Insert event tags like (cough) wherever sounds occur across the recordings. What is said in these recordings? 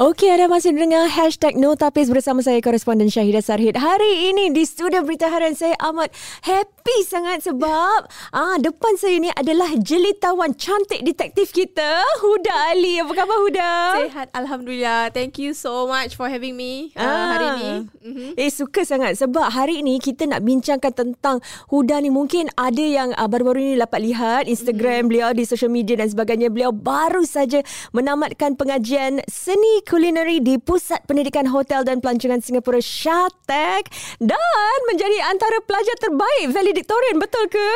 Okey, anda masih dengar hashtag No Tapis bersama saya, koresponden Syahidah Sarhid. Hari ini di Studio Berita Harian saya amat happy sangat sebab ah depan saya ni adalah jelitawan cantik detektif kita, Huda Ali. Apa khabar Huda? Sehat, Alhamdulillah. Thank you so much for having me uh, Ah. hari ni. Mm-hmm. Eh suka sangat sebab hari ini kita nak bincangkan tentang Huda ni mungkin ada yang uh, baru-baru ini dapat lihat Instagram beliau di social media dan sebagainya beliau baru saja menamatkan pengajian seni kulineri di Pusat Pendidikan Hotel dan Pelancongan Singapura Shatek dan menjadi antara pelajar terbaik valedictorian betul ke?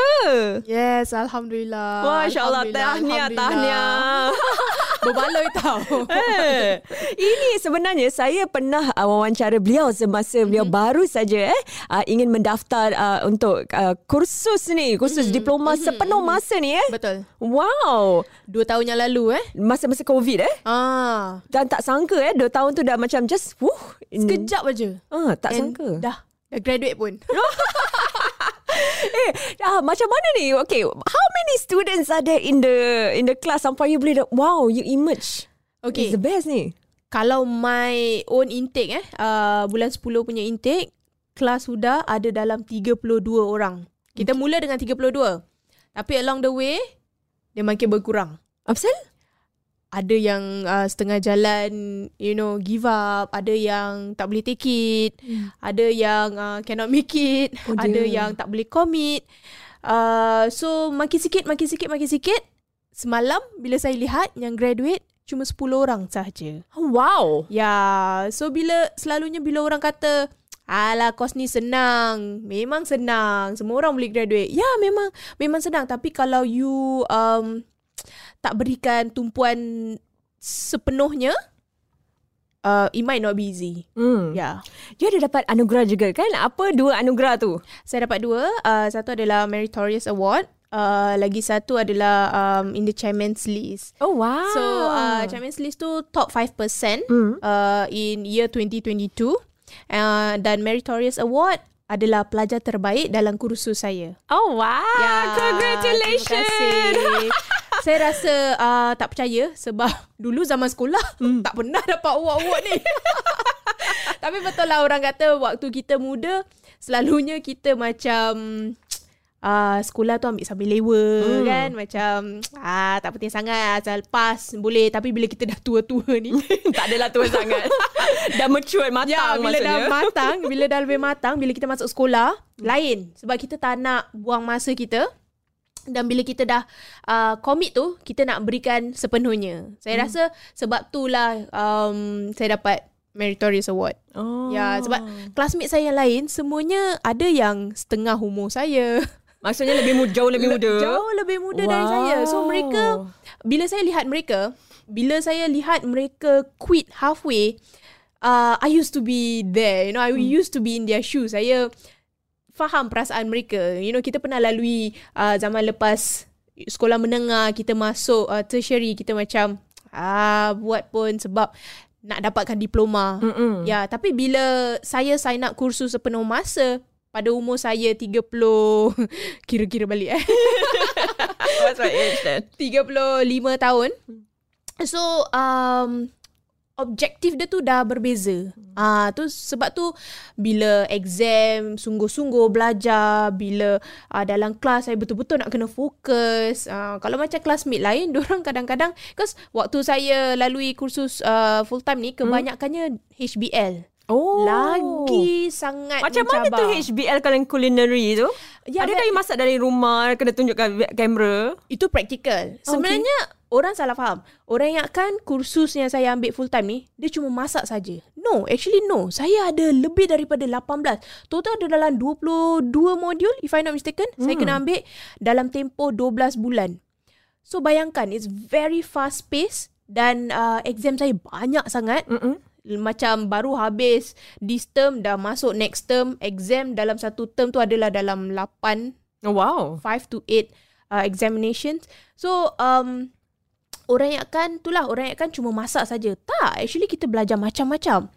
Yes, Alhamdulillah. Masya Allah, tahniah, tahniah. (laughs) Berbaloi tau. (laughs) Eh, ini sebenarnya saya pernah uh, wawancara beliau semasa beliau Mhm. baru saja eh uh, ingin mendaftar uh, untuk uh, kursus ni, kursus Mhm. diploma sepenuh masa ni eh. Betul. Wow. Dua tahun yang lalu eh. Masa-masa COVID eh. Ah, Dan tak sangka eh dua tahun tu dah macam just wuh. sekejap aja. Ah, tak And sangka. Dah. Dah graduate pun. (laughs) Eh, ah, macam mana ni? Okay, how many students ada in the in the class sampai you boleh dah, wow, you emerge. Okay. It's the best ni. Kalau my own intake eh, uh, bulan 10 punya intake, kelas sudah ada dalam 32 orang. Kita mula dengan 32. Tapi along the way, dia makin berkurang. Apa? Ada yang uh, setengah jalan you know give up. Ada yang tak boleh take it. Hmm. ada yang uh, cannot make it. Oh, ada dear. yang tak boleh commit. Uh, so makin sikit makin sikit makin sikit semalam bila saya lihat yang graduate cuma 10 orang sahaja. Oh, wow. ya so bila selalunya bila orang kata Alah kos ni senang. Memang senang. Semua orang boleh graduate. Ya memang Memang senang. Tapi kalau you um, Tak berikan tumpuan Sepenuhnya uh, It might not be easy Hmm. Ya Dia ada dapat anugerah juga kan? Apa dua anugerah tu? Saya dapat dua uh, Satu adalah Meritorious Award uh, Lagi satu adalah um, In the Chairman's List Oh wow. So uh, Chairman's List tu Top 5% Hmm. uh, In year 2022 uh, Dan Meritorious Award adalah pelajar terbaik dalam kursus saya. Oh wow. Ya, Congratulations. Terima kasih. (laughs) saya rasa uh, tak percaya sebab (laughs) dulu zaman sekolah Hmm. tak pernah dapat award-award ni. (laughs) Tapi betul lah orang kata waktu kita muda selalunya kita macam (tsk) uh, sekolah tu ambil sambil lewa Hmm. kan macam (tsk) ah tak penting sangat asal pas boleh tapi bila kita dah tua-tua ni (laughs) tak adalah tua sangat. dah mature matang Ya, bila maksudnya. dah matang, bila dah lebih matang, bila kita masuk sekolah, lain. Sebab kita tak nak buang masa kita. Dan bila kita dah uh, commit tu, kita nak berikan sepenuhnya. Saya Hmm. rasa sebab itulah um, saya dapat Meritorious Award. Oh. Ya, sebab classmate saya yang lain, semuanya ada yang setengah umur saya. Maksudnya lebih muda, jauh lebih muda. Jauh lebih muda dari saya. So mereka, bila saya lihat mereka, bila saya lihat mereka quit halfway, uh, I used to be there. You know, I used to be in their shoes. Saya faham perasaan mereka. You know, kita pernah lalui uh, zaman lepas sekolah menengah, kita masuk uh, tertiary, kita macam ah buat pun sebab nak dapatkan diploma. Mm-mm. Ya, tapi bila saya sign up kursus sepenuh masa pada umur saya 30 (laughs) kira-kira balik eh (laughs) What's my age then? (laughs) 35 tahun. So um objektif dia tu dah berbeza. Ah tu sebab tu bila exam sungguh-sungguh belajar, bila uh, dalam kelas saya betul-betul nak kena fokus. Uh, kalau macam classmate lain, (laughs) orang kadang-kadang cause waktu saya lalui kursus uh, full time ni kebanyakannya HBL. Oh. Lagi sangat Macam mana tu mencabar. HBL kalau culinary tu? Ya, Adakah you masak dari rumah, kena tunjukkan kamera? Itu praktikal. Sebenarnya orang salah faham. Orang yang akan kursus yang saya ambil full time ni, dia cuma masak saja. No, actually no. Saya ada lebih daripada 18. Total ada dalam 22 modul if I not mistaken. Hmm. Saya kena ambil dalam tempoh 12 bulan. So bayangkan it's very fast pace dan uh, exam saya banyak sangat. Mm-mm. Macam baru habis this term dah masuk next term exam dalam satu term tu adalah dalam 8 Oh, wow. 5 to 8 uh, examinations. So um orang yang akan itulah orang yang akan cuma masak saja. Tak, actually kita belajar macam-macam.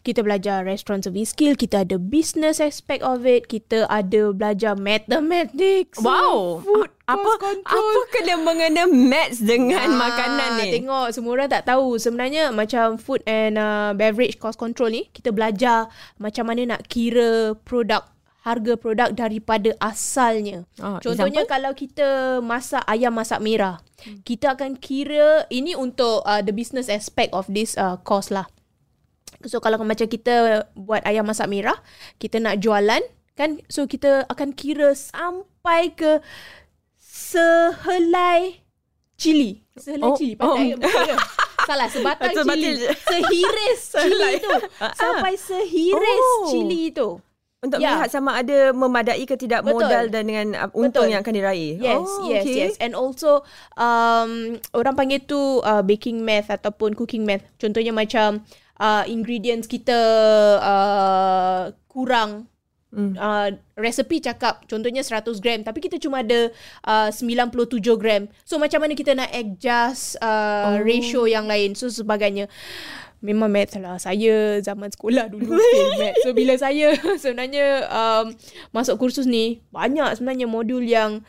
Kita belajar restaurant service skill, kita ada business aspect of it, kita ada belajar mathematics. Wow. Food apa apa kena mengena maths dengan nah, makanan ni? Tengok semua orang tak tahu sebenarnya macam food and uh, beverage cost control ni kita belajar macam mana nak kira produk harga produk daripada asalnya. Oh, Contohnya example? kalau kita masak ayam masak merah, hmm. kita akan kira ini untuk uh, the business aspect of this uh, cost lah. So kalau macam kita buat ayam masak merah, kita nak jualan kan so kita akan kira sampai ke sehelai cili. Sehelai oh, cili pandai oh. betul Salah sebatang cili. (laughs) Sehiris cili tu. Sampai sehiris oh. cili tu. Untuk yeah. melihat sama ada memadai ke tidak Betul. modal dan dengan uh, untung Betul. yang akan diraih. Yes, oh, yes, okay. yes. And also um, orang panggil tu uh, baking math ataupun cooking math. Contohnya macam uh, ingredients kita uh, kurang Hmm. Uh, resepi cakap contohnya 100 gram tapi kita cuma ada uh, 97 gram. So macam mana kita nak adjust uh, oh. ratio yang lain so sebagainya. Memang math lah. Saya zaman sekolah dulu (laughs) fail math. So bila saya (laughs) sebenarnya um, masuk kursus ni banyak sebenarnya modul yang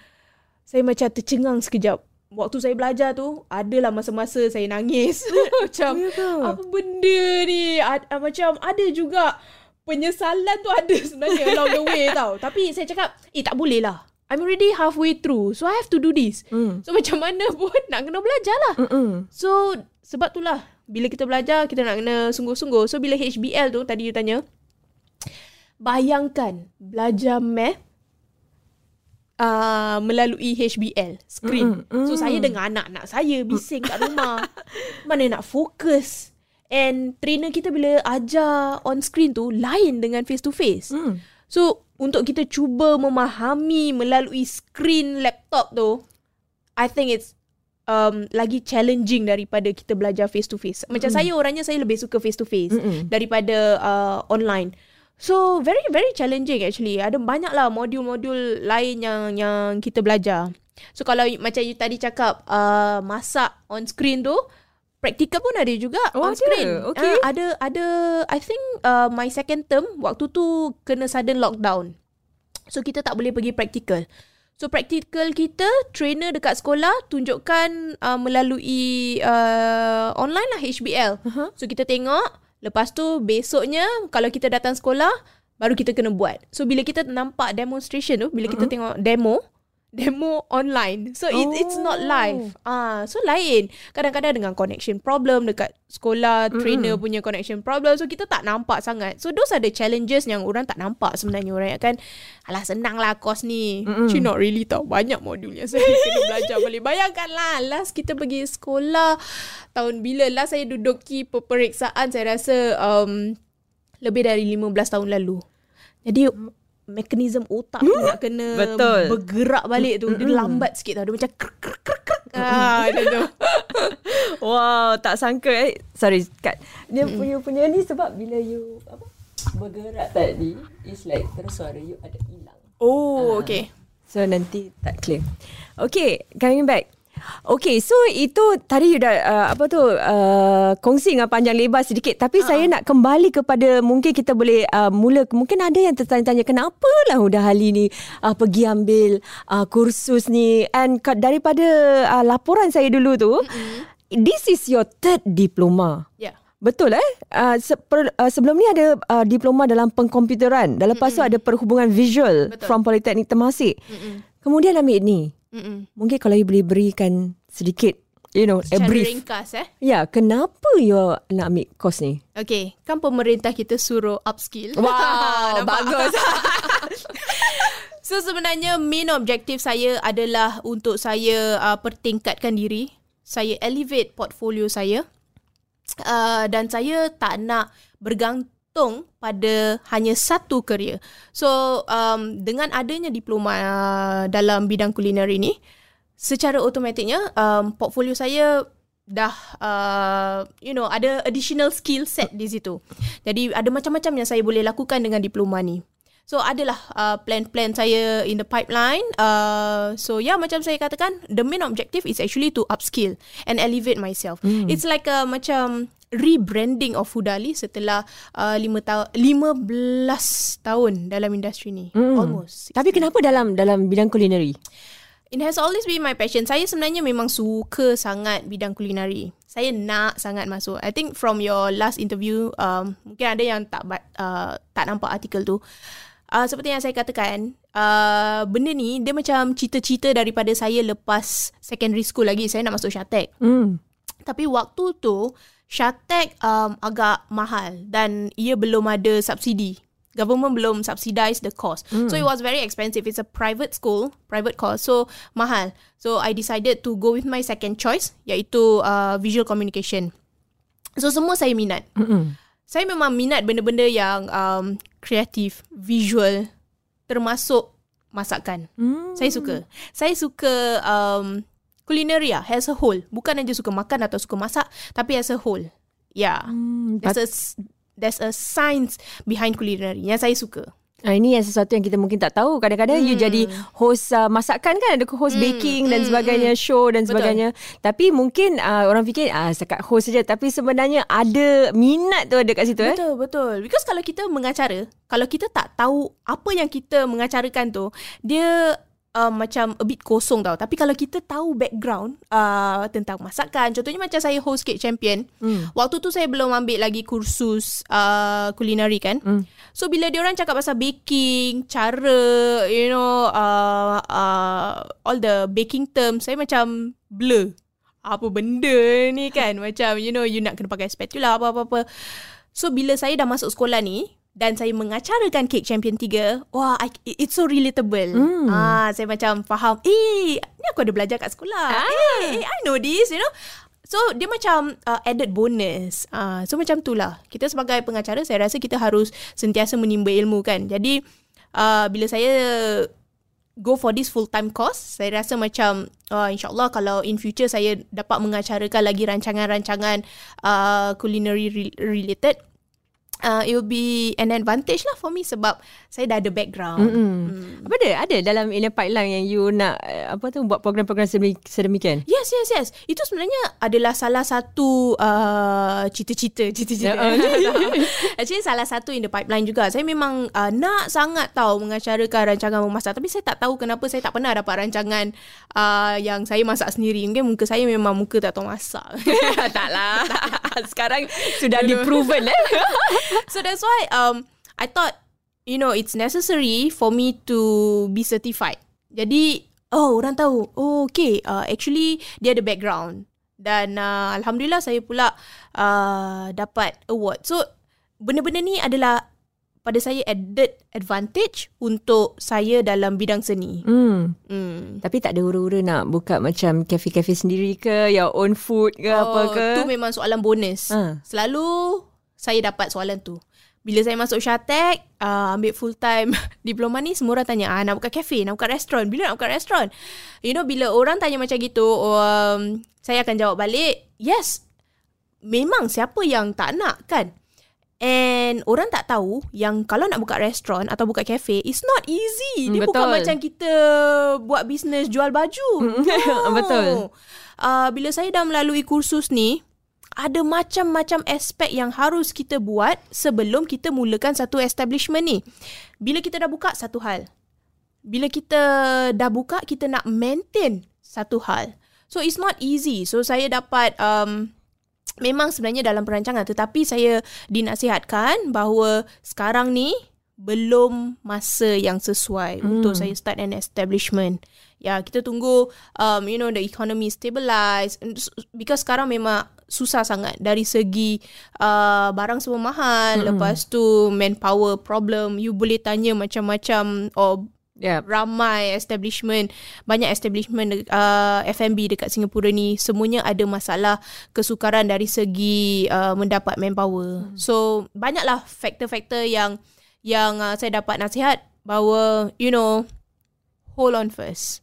saya macam tercengang sekejap. Waktu saya belajar tu adalah masa-masa saya nangis. (laughs) macam oh, apa benda ni? Ad, macam ada juga penyesalan tu ada sebenarnya along the way tau. Tapi saya cakap, eh tak boleh lah. I'm already halfway through. So I have to do this. Mm. So (laughs) macam mana pun nak kena belajar lah. Mm-mm. So sebab itulah. Bila kita belajar, kita nak kena sungguh-sungguh. So bila HBL tu, tadi you tanya. Bayangkan belajar math uh, melalui HBL, screen. Mm-mm. So saya dengan anak-anak saya bising kat rumah. (laughs) mana nak fokus. And trainer kita bila ajar on screen tu lain dengan face to face. Hmm. So untuk kita cuba memahami melalui screen laptop tu, I think it's um, lagi challenging daripada kita belajar face to face. Macam mm. saya orangnya saya lebih suka face to face daripada uh, online. So very very challenging actually. Ada banyak lah modul-modul lain yang yang kita belajar. So kalau macam you tadi cakap uh, masak on screen tu, practical pun ada juga oh, on screen. Okay. Uh, ada ada I think uh, my second term waktu tu kena sudden lockdown. So kita tak boleh pergi practical. So practical kita trainer dekat sekolah tunjukkan uh, melalui uh, online lah HBL. Uh-huh. So kita tengok lepas tu besoknya kalau kita datang sekolah baru kita kena buat. So bila kita nampak demonstration tu, bila uh-huh. kita tengok demo, demo online. So it, oh. it's not oh. live. Ah, so lain. Kadang-kadang dengan connection problem dekat sekolah, mm-hmm. trainer punya connection problem. So kita tak nampak sangat. So those are the challenges yang orang tak nampak sebenarnya orang kan. Alah senang lah course ni. Mm-hmm. Actually not really tau. Banyak modul yang saya (laughs) kena belajar boleh. Bayangkan lah last kita pergi sekolah tahun bila last saya duduki peperiksaan saya rasa um, lebih dari 15 tahun lalu. Jadi mekanisme otak tu nak kena Betul. bergerak balik tu. Dia lambat sikit tau. Dia macam krek krek krek krek. Ah, tu. (laughs) wow, tak sangka eh. Sorry, Kat. Dia punya punya ni sebab bila you apa bergerak tadi, it's like terus suara you ada hilang. Oh, uh, okay. So nanti tak clear. Okay, coming back. Okay, so itu tadi you dah uh, apa tu uh, kongsi dengan panjang lebar sedikit. Tapi uh-huh. saya nak kembali kepada mungkin kita boleh uh, mula. Mungkin ada yang tertanya-tanya kenapa lah Huda Hali ni uh, pergi ambil uh, kursus ni. And daripada uh, laporan saya dulu tu, mm-hmm. this is your third diploma. Yeah. Betul eh? Uh, se- per, uh, sebelum ni ada uh, diploma dalam pengkomputeran. Dan lepas mm-hmm. tu ada perhubungan visual Betul. from Politeknik Temasek. Mm-hmm. Kemudian ambil ni. Mm-mm. Mungkin kalau you boleh berikan sedikit You know, Secara a brief. ringkas eh. Ya, kenapa you nak ambil course ni? Okay, kan pemerintah kita suruh upskill. Wow, (laughs) bagus. (laughs) so sebenarnya main objektif saya adalah untuk saya uh, pertingkatkan diri. Saya elevate portfolio saya. Uh, dan saya tak nak bergantung pada hanya satu kerja. So um, dengan adanya diploma uh, dalam bidang kuliner ini, secara automatiknya um, portfolio saya dah uh, you know ada additional skill set di situ. Jadi ada macam-macam yang saya boleh lakukan dengan diploma ni. So adalah uh, plan-plan saya in the pipeline. Uh, so yeah macam saya katakan the main objective is actually to upskill and elevate myself. Mm. It's like a macam rebranding of Hudali setelah uh, 5 tahun 15 tahun dalam industri ni. Mm. Almost. Tapi kenapa dalam dalam bidang culinary? It has always been my passion. Saya sebenarnya memang suka sangat bidang kulinari. Saya nak sangat masuk. I think from your last interview, um, mungkin ada yang tak uh, tak nampak artikel tu. Uh, seperti yang saya katakan, uh, benda ni dia macam cita-cita daripada saya lepas secondary school lagi. Saya nak masuk Syatek. Mm. Tapi waktu tu, Syatek um, agak mahal dan ia belum ada subsidi government belum subsidize the cost. Mm. So it was very expensive. It's a private school, private course. So mahal. So I decided to go with my second choice iaitu uh, visual communication. So semua saya minat. Mm-mm. Saya memang minat benda-benda yang um, kreatif, visual termasuk masakan. Mm. Saya suka. Saya suka um, culinary lah, as a whole. Bukan aja suka makan atau suka masak tapi as a whole. Yeah. Mm, There's a there's a science behind culinary yang saya suka. Ah, ini yang sesuatu yang kita mungkin tak tahu. Kadang-kadang hmm. you jadi host uh, masakan kan, ada host hmm. baking dan hmm. sebagainya, hmm. show dan Betul. sebagainya. Tapi mungkin uh, orang fikir ah uh, sekat host saja tapi sebenarnya ada minat tu ada kat situ betul, eh. Betul, betul. Because kalau kita mengacara, kalau kita tak tahu apa yang kita mengacarakan tu, dia uh, macam a bit kosong tau. Tapi kalau kita tahu background uh, tentang masakan, contohnya macam saya host cake champion, mm. waktu tu saya belum ambil lagi kursus uh, culinary kan. Mm. So bila dia orang cakap pasal baking, cara, you know, uh, uh, all the baking terms, saya macam blur. Apa benda ni kan? (laughs) Macam, you know, you nak kena pakai spatula apa-apa-apa. So bila saya dah masuk sekolah ni, dan saya mengacarakan Cake Champion 3, wah, I, it's so relatable. Mm. Ah, saya macam faham, eh, ni aku ada belajar kat sekolah. Ah. Eh, I know this, you know. So, dia macam uh, added bonus. Ah, so, macam tu lah. Kita sebagai pengacara, saya rasa kita harus sentiasa menimba ilmu kan. Jadi, uh, bila saya go for this full-time course, saya rasa macam uh, insyaAllah kalau in future saya dapat mengacarakan lagi rancangan-rancangan uh, culinary re- related, uh, it will be an advantage lah for me sebab saya dah ada background. Mm-hmm. Mm. Apa dia? Ada dalam in pipeline yang you nak uh, apa tu buat program-program sedemikian? Yes, yes, yes. Itu sebenarnya adalah salah satu uh, cita-cita, cita-cita. (laughs) Actually salah satu in the pipeline juga. Saya memang uh, nak sangat tahu mengacarakan rancangan memasak tapi saya tak tahu kenapa saya tak pernah dapat rancangan uh, yang saya masak sendiri. Mungkin muka saya memang muka tak tahu masak. (laughs) Taklah. (laughs) Sekarang sudah di-proven eh. So that's why um I thought you know it's necessary for me to be certified. Jadi oh orang tahu oh okay uh, actually dia ada background dan uh, alhamdulillah saya pula uh, dapat award. So benda-benda ni adalah pada saya added advantage untuk saya dalam bidang seni. Hmm. Hmm. Tapi tak ada ura-ura nak buka macam kafe-kafe sendiri ke, your own food ke oh, apa ke? Tu memang soalan bonus. Ha. Selalu saya dapat soalan tu. Bila saya masuk Syatek, uh, ambil full time (laughs) diploma ni, semua orang tanya, ah, nak buka kafe, nak buka restoran, bila nak buka restoran? You know, bila orang tanya macam gitu, um, saya akan jawab balik, yes, memang siapa yang tak nak kan? And orang tak tahu yang kalau nak buka restoran atau buka kafe, it's not easy. Dia Betul. bukan macam kita buat bisnes jual baju. (laughs) No. Betul. Uh, bila saya dah melalui kursus ni, ada macam-macam aspek yang harus kita buat sebelum kita mulakan satu establishment ni. Bila kita dah buka satu hal. Bila kita dah buka kita nak maintain satu hal. So it's not easy. So saya dapat um, memang sebenarnya dalam perancangan tetapi saya dinasihatkan bahawa sekarang ni belum masa yang sesuai hmm. untuk saya start an establishment. Ya, kita tunggu um you know the economy stabilize because sekarang memang susah sangat dari segi uh, barang semua mahal mm-hmm. lepas tu manpower problem you boleh tanya macam-macam or yep. ramai establishment banyak establishment uh, F&B dekat Singapura ni semuanya ada masalah kesukaran dari segi uh, mendapat manpower mm. so banyaklah faktor-faktor yang yang uh, saya dapat nasihat bahawa you know hold on first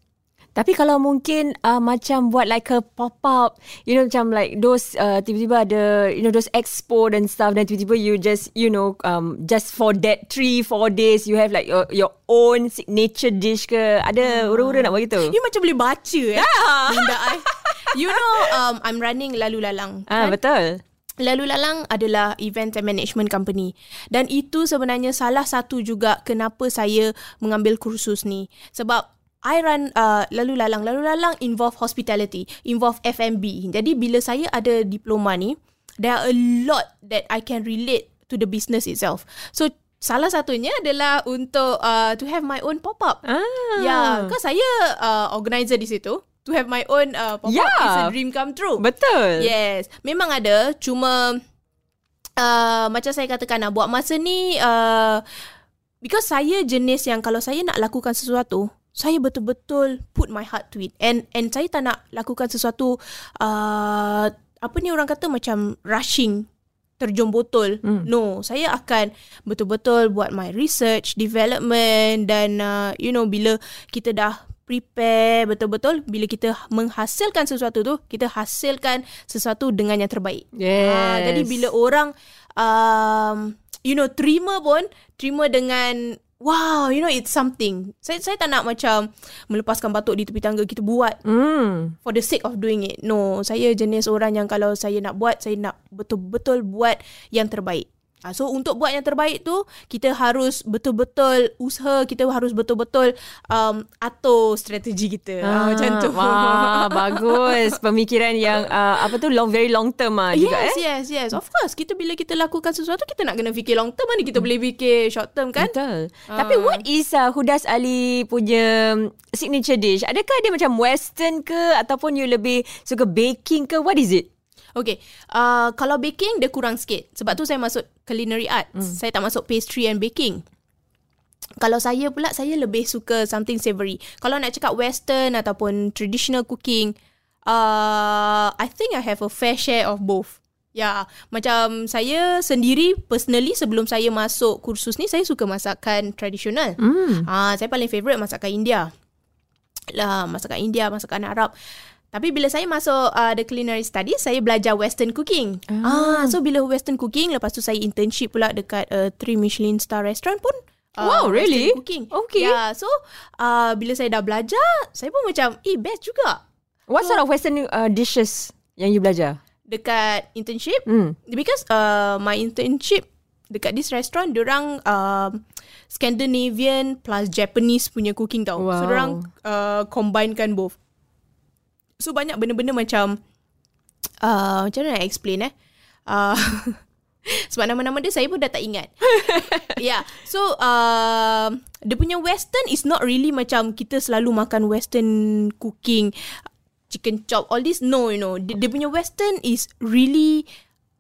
tapi kalau mungkin uh, macam buat like a pop-up, you know macam like those uh, tiba-tiba ada, you know those expo dan stuff dan tiba-tiba you just, you know, um, just for that three, four days you have like your, your own signature dish ke? Ada uh, ura-ura nak buat gitu? You macam boleh baca eh. Yeah. you know, um, I'm running Lalu Lalang. Ah, kan? betul. Lalu Lalang adalah event and management company. Dan itu sebenarnya salah satu juga kenapa saya mengambil kursus ni. Sebab I run uh, lalu lalang. Lalu lalang involve hospitality, involve F&B. Jadi bila saya ada diploma ni, there are a lot that I can relate to the business itself. So salah satunya adalah untuk uh, to have my own pop-up. Ah. Yeah, because saya uh, organizer di situ. To have my own uh, pop-up Yeah. is a dream come true. Betul. Yes, memang ada. Cuma uh, macam saya katakan lah, buat masa ni uh, because saya jenis yang kalau saya nak lakukan sesuatu, saya betul-betul put my heart to it. And and saya tak nak lakukan sesuatu uh, apa ni orang kata macam rushing terjun botol. Hmm. No, saya akan betul-betul buat my research, development dan uh, you know bila kita dah prepare betul-betul bila kita menghasilkan sesuatu tu kita hasilkan sesuatu dengan yang terbaik. Yes. Ah, jadi bila orang um, you know terima pun terima dengan wow you know it's something. Saya saya tak nak macam melepaskan batuk di tepi tangga kita buat Hmm. for the sake of doing it. No, saya jenis orang yang kalau saya nak buat saya nak betul-betul buat yang terbaik. Ah, So untuk buat yang terbaik tu kita harus betul-betul usaha kita harus betul-betul um, atur strategi kita ah, macam tu. Wah, (laughs) bagus. Pemikiran yang uh, apa tu long very long term ah juga yes, eh. yes, yes. Of course, kita bila kita lakukan sesuatu, kita nak kena fikir long term. Mana kita boleh fikir short term kan? Betul. Tapi what is uh, Hudas Ali punya um, signature dish? Adakah dia macam western ke ataupun you lebih suka baking ke? What is it? Okay, uh, kalau baking dia kurang sikit. Sebab tu saya masuk culinary arts. Mm. Saya tak masuk pastry and baking. Kalau saya pula, saya lebih suka something savoury. Kalau nak cakap western ataupun traditional cooking, uh, I think I have a fair share of both. Ya, yeah, macam saya sendiri personally sebelum saya masuk kursus ni saya suka masakan tradisional. Hmm. Ah, saya paling favourite masakan India. Lah, masakan India, masakan Arab. Tapi bila saya masuk uh, the culinary studies, saya belajar western cooking. Ah. so bila western cooking, lepas tu saya internship pula dekat uh, three Michelin star restaurant pun. Uh, Wow, really? Western cooking. Okay. Yeah, so uh, bila saya dah belajar, saya pun macam, eh best juga. What sort of western uh, dishes yang you belajar? Dekat internship, Hmm. because uh, my internship dekat this restaurant, diorang um, Scandinavian plus Japanese punya cooking tau. Wow. So diorang uh, combinekan both. So banyak benda-benda macam uh, macam mana nak explain eh? Uh, (laughs) sebab nama-nama dia saya pun dah tak ingat. (laughs) yeah. So uh, dia punya western is not really macam kita selalu makan western cooking chicken chop all this no you know dia, dia punya western is really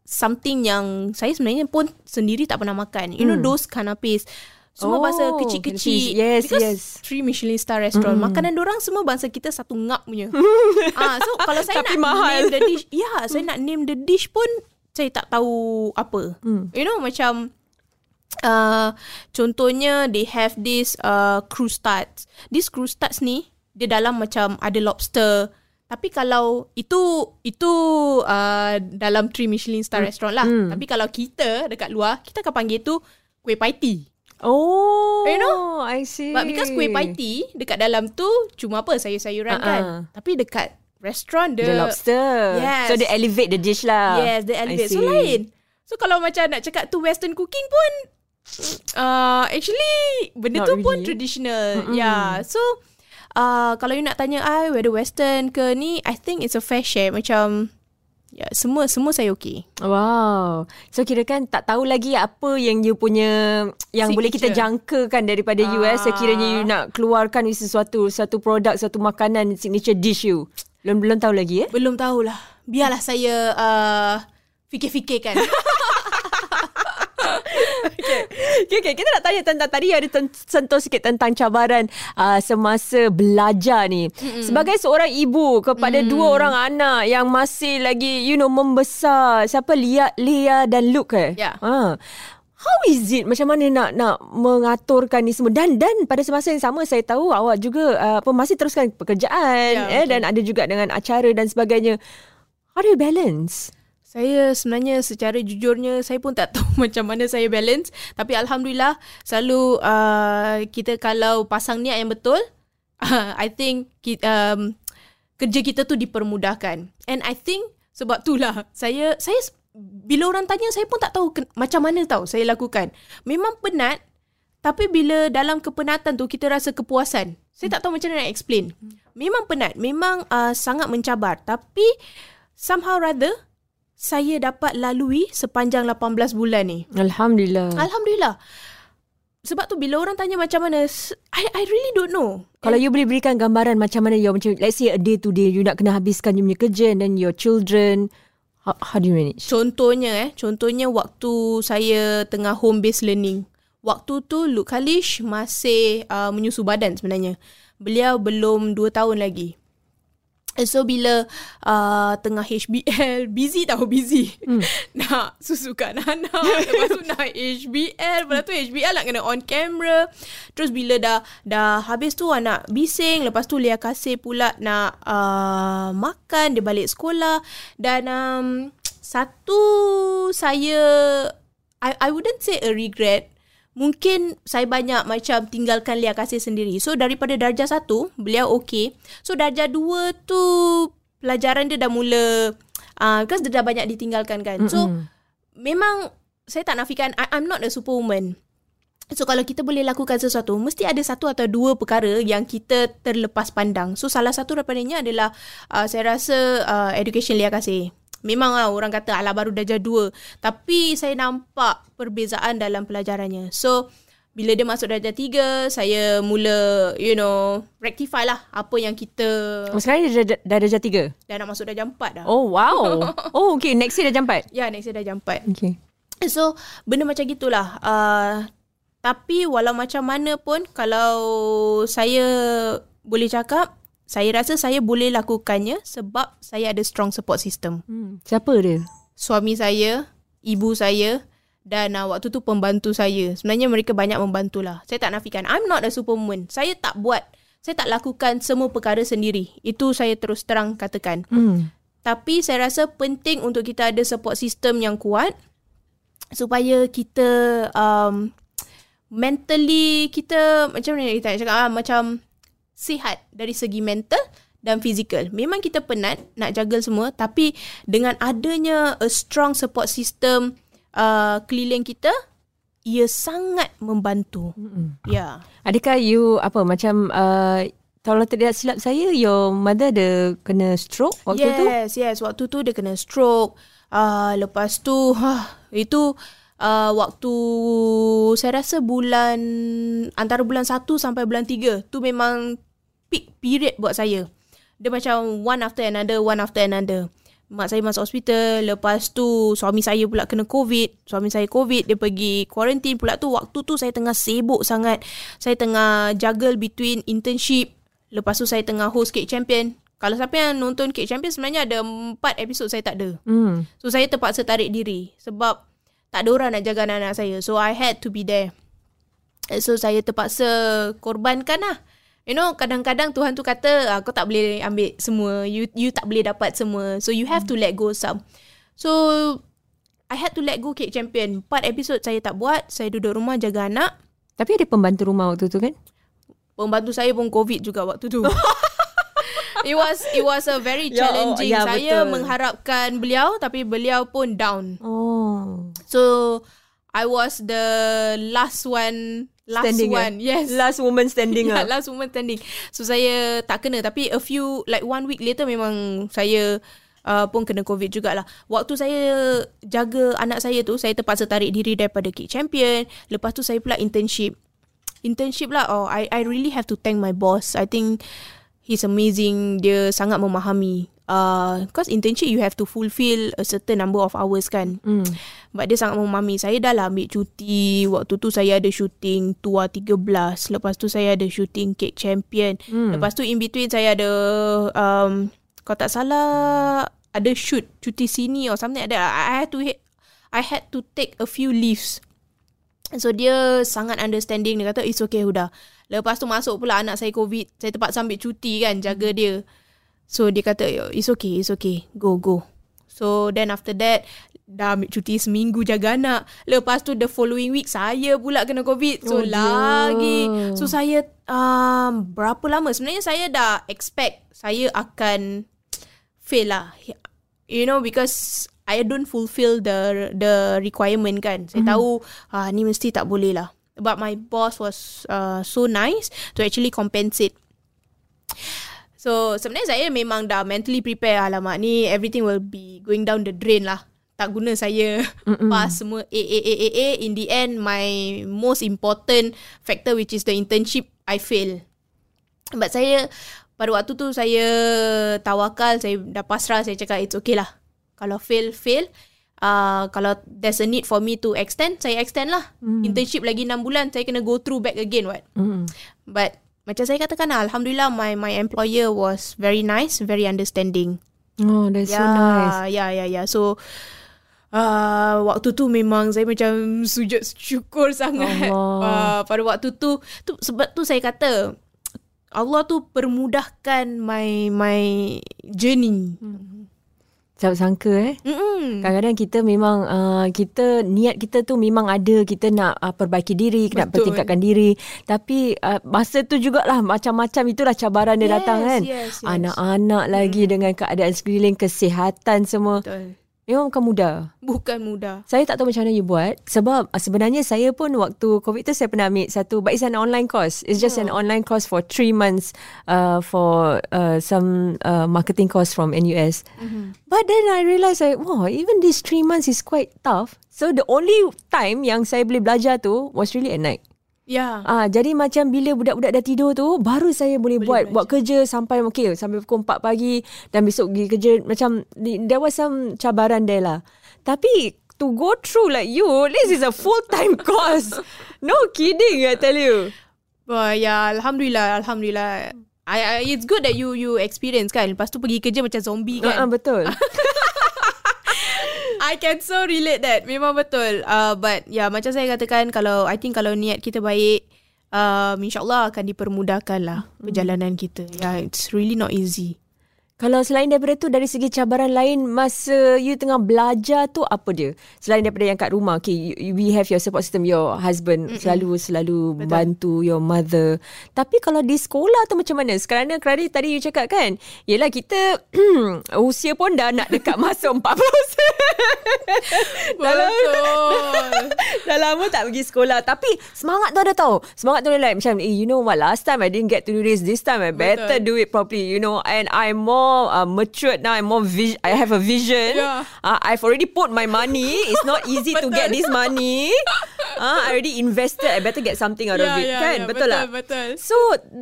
something yang saya sebenarnya pun sendiri tak pernah makan. You know those canapes semua Oh, bangsa kecil-kecil. yes, Because yes. three Michelin star restaurant. Mm. Makanan dorang semua bangsa kita satu ngap punya. (laughs) ah, so kalau saya Tapi nak mahal. name the dish, ya, yeah, saya nak name the dish pun saya tak tahu apa. Mm. You know macam uh, contohnya they have this uh, croustats. This croustats ni dia dalam macam ada lobster. Tapi kalau itu itu uh, dalam three Michelin star restaurant lah. Mm. Tapi kalau kita dekat luar, kita akan panggil tu kuih paiti. Oh, You know? I see. But because kuih paiti dekat dalam tu cuma apa sayur-sayuran Uh-uh. kan. Tapi dekat restaurant the dia lobster. Yes. So they elevate the dish lah. Yes, the I elevate. So lain. So kalau macam nak cakap tu western cooking pun uh, actually benda Not tu pun really. traditional. Yeah. So uh, kalau you nak tanya I whether western ke ni, I think it's a fair share macam ya semua semua saya okay. Wow. So kira kan tak tahu lagi apa yang you punya yang boleh kita Signature. jangkakan daripada US Ah. sekiranya you nak keluarkan sesuatu satu produk satu makanan signature dish you. Belum belum tahu lagi eh. Belum tahulah. Biarlah saya uh, fikir-fikirkan. (laughs) Okay, okay, kita nak tanya tentang tadi ada sentuh sikit tentang cabaran uh, semasa belajar ni. Mm-mm. Sebagai seorang ibu kepada mm. dua orang anak yang masih lagi you know membesar. Siapa Lia, Lia dan Luke eh? Ya. Ha. How is it macam mana nak nak mengaturkan ni semua dan dan pada semasa yang sama saya tahu awak juga uh, apa masih teruskan pekerjaan Ya, eh dan ada juga dengan acara dan sebagainya. How do you balance? Saya sebenarnya secara jujurnya saya pun tak (laughs) tahu macam mana saya balance tapi alhamdulillah selalu uh, kita kalau pasang niat yang betul (laughs) uh, I think kita, um, kerja kita tu dipermudahkan and I think sebab itulah saya saya bila orang tanya saya pun tak tahu ke, macam mana tahu saya lakukan memang penat Tapi bila dalam kepenatan tu kita rasa kepuasan. Saya tak tahu macam mana nak explain. Memang penat, memang uh, sangat mencabar. Tapi somehow rather saya dapat lalui sepanjang 18 bulan ni. Alhamdulillah. Alhamdulillah. Sebab tu bila orang tanya macam mana, I I really don't know. Kalau you boleh berikan gambaran macam mana you macam let's say a day to day you nak kena habiskan you punya kerja and then your children how, how do you manage? Contohnya eh, contohnya waktu saya tengah home based learning. Waktu tu Luke Kalish masih uh, menyusu badan sebenarnya. Beliau belum 2 tahun lagi. So bila uh, tengah HBL (laughs) Busy tau busy. Hmm. (laughs) Nak susukan anak Lepas tu nak HBL Lepas tu HBL nak kena on camera. Terus bila dah Dah habis tu anak bising Lepas tu Lia Kasih pula Nak uh, makan Dia balik sekolah. Dan um, Satu Saya I, I wouldn't say a regret Mungkin saya banyak macam tinggalkan Lia Kasih sendiri. So daripada darjah satu, beliau okey. So darjah dua tu pelajaran dia dah mula uh, because dia dah banyak ditinggalkan kan. So Mm-mm. memang saya tak nafikan I, I'm not a superwoman. So kalau kita boleh lakukan sesuatu, mesti ada satu atau dua perkara yang kita terlepas pandang. So salah satu daripadanya adalah uh, saya rasa uh, education Lia Kasih. Memang lah orang kata ala baru darjah dua. Tapi saya nampak perbezaan dalam pelajarannya. So bila dia masuk darjah tiga, saya mula you know rectify lah apa yang kita Oh, sekarang dia dah, dah darjah tiga? dah nak masuk darjah empat dah. Oh wow. (laughs) oh okay next year dah jampat. Ya, next year darjah empat. Okay. So benda macam gitulah uh, Tapi walau macam mana pun Kalau saya boleh cakap Saya rasa saya boleh lakukannya Sebab saya ada strong support system. Hmm. Siapa dia? Suami saya Ibu saya Dan uh, waktu tu pembantu saya. Sebenarnya mereka banyak membantulah. Saya tak nafikan. I'm not a superwoman. Saya tak buat. Saya tak lakukan semua perkara sendiri. Itu saya terus terang katakan. Hmm. tapi saya rasa penting untuk kita ada support system yang kuat supaya kita um, mentally kita macam mana kita nak cakap ah, macam sihat dari segi mental dan fizikal. Memang kita penat nak jaga semua tapi dengan adanya a strong support system uh, keliling kita ia sangat membantu. Mm-mm. Ya. Adakah you apa macam uh, kalau tidak silap saya your mother ada kena stroke waktu yes, tu? Yes, yes. Waktu tu dia kena stroke. Uh, lepas tu, huh, itu uh, waktu saya rasa bulan, antara bulan 1 sampai bulan 3. Tu memang peak period buat saya. Dia macam one after another, one after another. Mak saya masuk hospital. Lepas tu suami saya pula kena COVID. Suami saya COVID. Dia pergi quarantine pula tu. Waktu tu saya tengah sibuk sangat. Saya tengah juggle between internship. Lepas tu saya tengah host Cake Champion. Kalau siapa yang nonton Cake Champion sebenarnya ada empat episod saya tak ada. Hmm. So saya terpaksa tarik diri. Sebab tak ada orang nak jaga anak-anak saya. So I had to be there. So saya terpaksa korbankan lah. You know, kadang-kadang Tuhan tu kata, ah, kau tak boleh ambil semua. You you tak boleh dapat semua. So you have to let go some. So, I had to let go Cake Champion. Empat episod saya tak buat. Saya duduk rumah jaga anak. Tapi ada pembantu rumah waktu tu kan? Pembantu saya pun COVID juga waktu tu. (laughs) it was it was a very Ya, oh, challenging. ya, saya betul. mengharapkan beliau tapi beliau pun down. Oh. So I was the last one last Standing, one. Yes. Last woman standing (laughs) yeah, ah. last woman standing. So saya tak kena tapi a few like one week later memang saya uh, pun kena COVID jugalah. Waktu saya jaga anak saya tu saya terpaksa tarik diri daripada Cake Champion. Lepas tu saya pula internship. Internship lah. Oh, I I really have to thank my boss. I think he's amazing. Dia sangat memahami. Uh, cause internship you have to fulfill a certain number of hours kan. Hmm. But dia sangat memahami. Saya dah lah ambil cuti. Waktu tu saya ada shooting Tua 13. Lepas tu saya ada shooting Cake Champion. Hmm. Lepas tu in between saya ada um, kalau tak salah ada shoot cuti sini or something that. I had to I had to take a few leaves. So dia sangat understanding. Dia kata it's okay Huda. Lepas tu masuk pula anak saya COVID. Saya terpaksa ambil cuti kan jaga dia. So dia kata it's okay, it's okay. Go, go. So then after that dah ambil cuti seminggu jaga anak. Lepas tu the following week saya pula kena COVID. So Oh, lagi. So saya um, berapa lama sebenarnya saya dah expect saya akan fail lah. You know because I don't fulfill the the requirement kan. Saya mm-hmm. tahu ah ni mesti tak boleh lah. but my boss was uh, so nice to actually compensate. So sebenarnya saya memang dah mentally prepare alamak ni everything will be going down the drain lah. Tak guna saya Mm-mm. pass semua A A A A A in the end my most important factor which is the internship I fail. But saya pada waktu tu saya tawakal saya dah pasrah saya cakap it's okay lah. Kalau fail fail uh, kalau there's a need for me to extend saya extend lah. Mm. Internship lagi 6 bulan saya kena go through back again what. Mm. But macam saya katakan alhamdulillah my my employer was very nice, very understanding. Oh, that's yeah, so nice. Yeah, yeah, yeah. So uh, waktu tu memang saya macam sujud syukur sangat. (laughs) Uh, pada waktu tu, tu sebab tu saya kata Allah tu permudahkan my my journey. Hmm. Tak sangka eh. Mm-mm. Kadang-kadang kita memang uh, kita niat kita tu memang ada kita nak uh, perbaiki diri, Betul. nak pertingkatkan diri. Tapi uh, masa tu jugalah macam-macam itulah cabaran dia yes, datang kan. Yes, yes. Anak-anak lagi mm. dengan keadaan sekeliling kesihatan semua. Betul. Memang bukan mudah. Bukan mudah. Saya tak tahu macam mana you buat. Sebab uh, sebenarnya saya pun waktu COVID tu saya pernah ambil satu. But it's an online course. It's just oh. an online course for three months uh, for uh, some uh, marketing course from NUS. Mm-hmm. But then I realised like, wow, even this three months is quite tough. So the only time yang saya boleh belajar tu was really at night. Ya. Ah, jadi macam bila budak-budak dah tidur tu, baru saya boleh, boleh buat belajar. buat kerja sampai okay, sampai pukul 4 pagi dan besok pergi kerja macam there was some cabaran there lah. Tapi to go through like you, this is a full time (laughs) course. No kidding, I tell you. Wah, ya, alhamdulillah, alhamdulillah. I, I, it's good that you you experience kan. Lepas tu pergi kerja macam zombie kan. Uh, uh, betul. (laughs) I can so relate that. Memang betul. Uh, but yeah, macam saya katakan, kalau I think kalau niat kita baik, um, insyaAllah akan dipermudahkan lah mm. perjalanan kita. Yeah, it's really not easy. Kalau selain daripada tu dari segi cabaran lain masa you tengah belajar tu apa dia? Selain daripada yang kat rumah, okay, we have your support system, your husband Mm-mm. selalu selalu Betul. bantu your mother. Tapi kalau di sekolah tu macam mana? Sekarang kerana tadi you cakap kan, yelah kita (clears throat) usia pun dah nak dekat masuk (laughs) 40. Betul. (laughs) dah lama tak pergi sekolah. Tapi semangat tu ada tau. Semangat tu ada like macam, eh, you know what, last time I didn't get to do this. This time I better Betul. do it properly, you know. And I'm more more uh, matured now. I'm more vis- I have a vision. Yeah. Uh, I've already put my money. It's not easy to (laughs) get this money. Uh, I already invested. I better get something out yeah, of it. Yeah, kan? Yeah, betul, betul lah. Betul. So,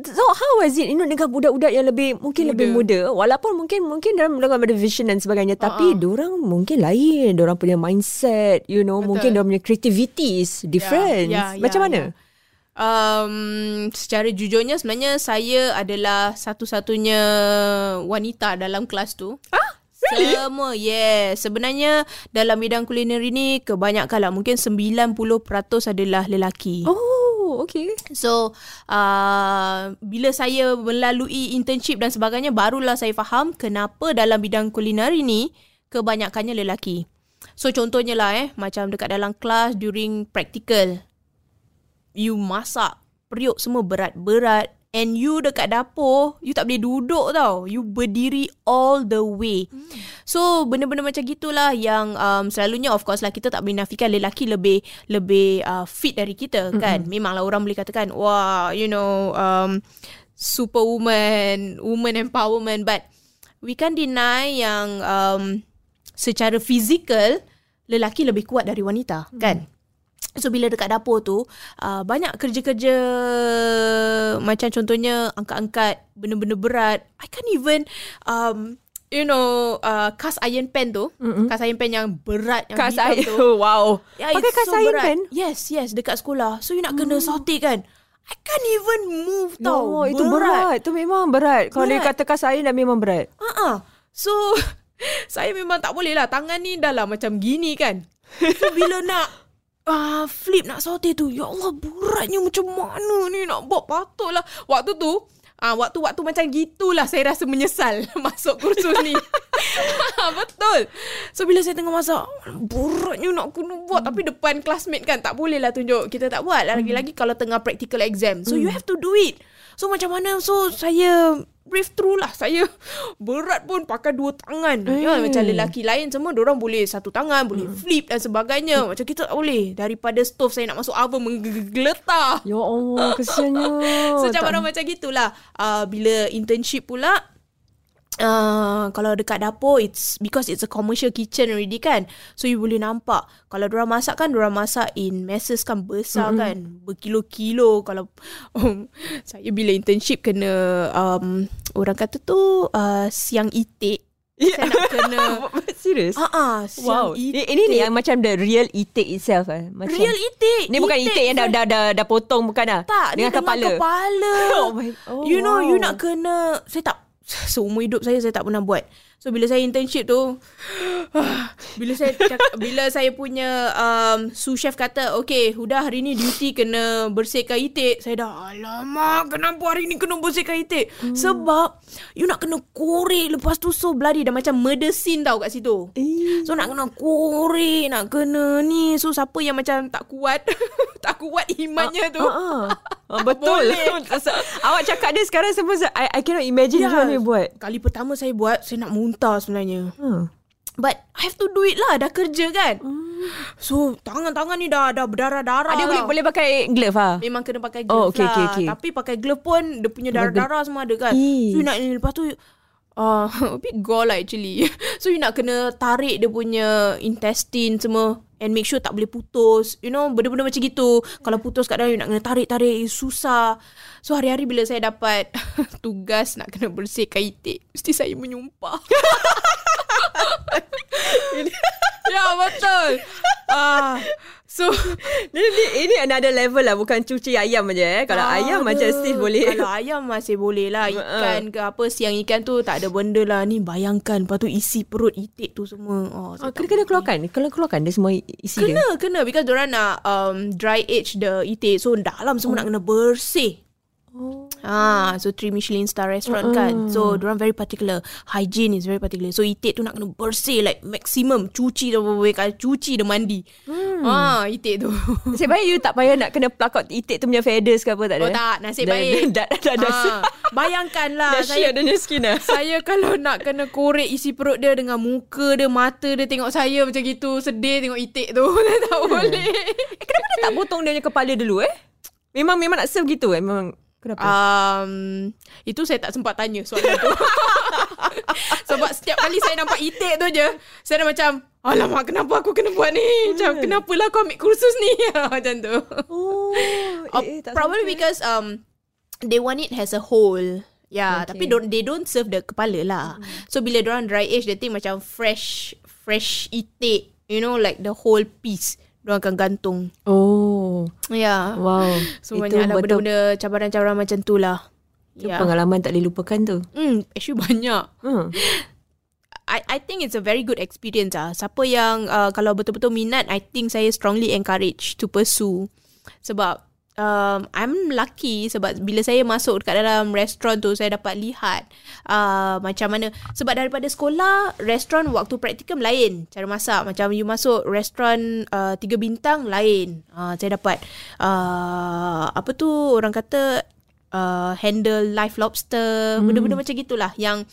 so how was it? You know, dengan budak-budak yang lebih mungkin muda. lebih muda. Walaupun mungkin mungkin dalam dalam ada vision dan sebagainya. Uh-uh. Tapi orang mungkin lain. Orang punya mindset. You know, betul. mungkin orang punya creativity is different. Yeah, yeah, Macam yeah, mana? Yeah um, secara jujurnya sebenarnya saya adalah satu-satunya wanita dalam kelas tu. Ah, really? Semua, yes. Sebenarnya dalam bidang kuliner ini kebanyakan lah. Mungkin 90% adalah lelaki. Oh, okay. So, uh, bila saya melalui internship dan sebagainya, barulah saya faham kenapa dalam bidang kuliner ini kebanyakannya lelaki. So, contohnya lah eh, macam dekat dalam kelas during practical you masak periuk semua berat-berat and you dekat dapur you tak boleh duduk tau you berdiri all the way hmm. so benda-benda macam gitulah yang um, selalunya of course lah kita tak boleh nafikan lelaki lebih lebih uh, fit dari kita hmm. kan memanglah orang boleh katakan wah you know um, superwoman woman empowerment but we can deny yang um, secara fizikal lelaki lebih kuat dari wanita hmm. kan So bila dekat dapur tu uh, Banyak kerja-kerja Macam contohnya Angkat-angkat Benda-benda berat. I can't even um, You know uh, Cast iron pan tu. Mm-hmm. Cast iron pan yang berat yang Cast iron tu. (laughs) Wow. Yeah, Pakai cast so iron berat. pan Yes yes Dekat sekolah. So you nak kena mm. saute kan? I can't even move tau. no, Itu berat. Itu memang berat. Kalau dia kata cast iron Dah memang berat. Uh-uh. So (laughs) Saya memang tak boleh lah. Tangan ni dah lah Macam gini kan. So bila nak uh, flip nak saute tu. Ya Allah, beratnya macam mana ni nak buat patutlah. Waktu tu, Ah, uh, waktu-waktu macam gitulah saya rasa menyesal (laughs) masuk kursus ni. (laughs) Betul. So bila saya tengah masak, beratnya nak kena buat hmm. tapi depan classmate kan tak boleh lah tunjuk kita tak buat. Lagi-lagi hmm. kalau tengah practical exam. So hmm. you have to do it. So macam mana? So saya breathe through lah. Saya berat pun pakai dua tangan. Eh. Ya, macam lelaki lain semua, orang boleh satu tangan, boleh flip dan sebagainya. Macam kita tak boleh. Daripada stove saya nak masuk oven menggeletar. Ya Allah, kesiannya. (laughs) So cabaran macam gitulah. Uh, bila internship pula, Uh, kalau dekat dapur it's because it's a commercial kitchen already kan so you boleh nampak kalau orang masak kan orang masak in messes kan besar mm-hmm. kan berkilo-kilo kalau um, (laughs) saya bila internship kena um, orang kata tu uh, siang itik saya nak (laughs) kena (laughs) Serius? ah siang Wow. itik Ini, ni yang macam the real itik itself eh. Macam, real itik Ni bukan itik yang dah, dah, dah, dah potong bukan dah? tak Dengan ni kepala. dengan kepala Oh my oh, you know wow. you nak kena saya tak seumur hidup saya saya tak pernah buat. So bila saya internship tu (sighs) bila saya cak- bila saya punya um, sous chef kata okay Huda hari ni duty kena bersihkan itik saya dah alamak kenapa hari ni kena bersihkan itik hmm. sebab you nak kena korek lepas tu so bloody dah macam murder scene tau kat situ Eh. So nak kena korek Nak kena ni So siapa yang macam tak kuat (laughs) Tak kuat imannya tu Ah, ah. (laughs) Ah, betul. (laughs) Awak cakap dia sekarang semua I, I cannot imagine macam mana dia buat. Kali pertama saya buat Saya nak muntah sebenarnya Hmm. But I have to do it lah Dah kerja kan So tangan-tangan ni dah Dah berdarah-darah Ah, dia boleh boleh pakai glove ah. Memang kena pakai glove Oh, okay, lah okay, okay. Tapi pakai glove pun Dia punya darah-darah semua ada kan Ih. So you nak Lepas tu uh, (laughs) A bit gore lah actually (laughs) So you nak kena Tarik dia punya Intestine semua And make sure tak boleh putus. You know Benda-benda macam gitu. Kalau putus kat dalam You nak kena tarik-tarik Susah. So hari-hari bila saya dapat (laughs) Tugas nak kena bersihkan itik Mesti saya menyumpah. (laughs) (laughs) Ya betul. Ah, So (laughs) Ini, ini, ini another level lah. Bukan cuci ayam aja eh. Kalau Ah, ayam ada. macam still boleh. Kalau ayam masih boleh lah. (laughs) Ikan ke apa Siang ikan tu tak ada benda lah. Ni bayangkan Lepas tu isi perut itik tu semua. Oh, Oh, saya kena kena keluarkan. Kena keluarkan dia semua isi dia. Kena kena. Because diorang nak um, Dry age the itik. So dalam semua nak kena bersih Oh. Ah, so three Michelin star restaurant uh-uh. kan. So diorang very particular. Hygiene is very particular. So itik tu nak kena bersih like maximum. Cuci tu berapa kali. Cuci dia mandi. Hmm. Ah, itik tu. Nasib baik you tak payah nak kena pluck out itik tu punya feathers ke apa tak ada? Oh tak, nasib Dah- baik. Dah (laughs) dah dah dah. Ah, bayangkanlah Dah saya share dia punya skin lah. (laughs) saya kalau nak kena korek isi perut dia dengan muka dia, mata dia tengok saya macam gitu, sedih tengok itik tu. Saya (laughs) tak boleh. Eh, kenapa dia tak potong dia punya kepala dulu eh? Memang memang nak serve gitu eh? Memang kenapa? Um, itu saya tak sempat tanya soalan tu. (laughs) Sebab setiap kali saya nampak itik tu je, saya dah macam, alamak kenapa aku kena buat ni? Macam, kenapalah aku ambil kursus ni? (laughs) macam tu. oh, (laughs) eh, eh, probably sangka. because um they want it as a whole. Yeah, Okay. tapi don't they don't serve the kepala lah. So bila orang dry age, they think macam fresh fresh itik, you know like the whole piece. Diorang akan gantung. Oh, Yeah. wow. So Itu banyaklah benda-benda cabaran-cabaran macam tu lah. itu Yeah. pengalaman tak boleh lupakan tu. Hmm, actually banyak. Hmm. (laughs) I I think it's a very good experience ah. Siapa yang uh, kalau betul-betul minat, I think saya strongly encourage to pursue. Sebab um, I'm lucky sebab bila saya masuk dekat dalam restoran tu saya dapat lihat uh, macam mana. Sebab daripada sekolah restoran waktu praktikum lain. Cara masak macam you masuk restoran uh, tiga bintang lain. Uh, saya dapat uh, apa tu orang kata uh, handle live lobster. Benda-benda macam gitulah yang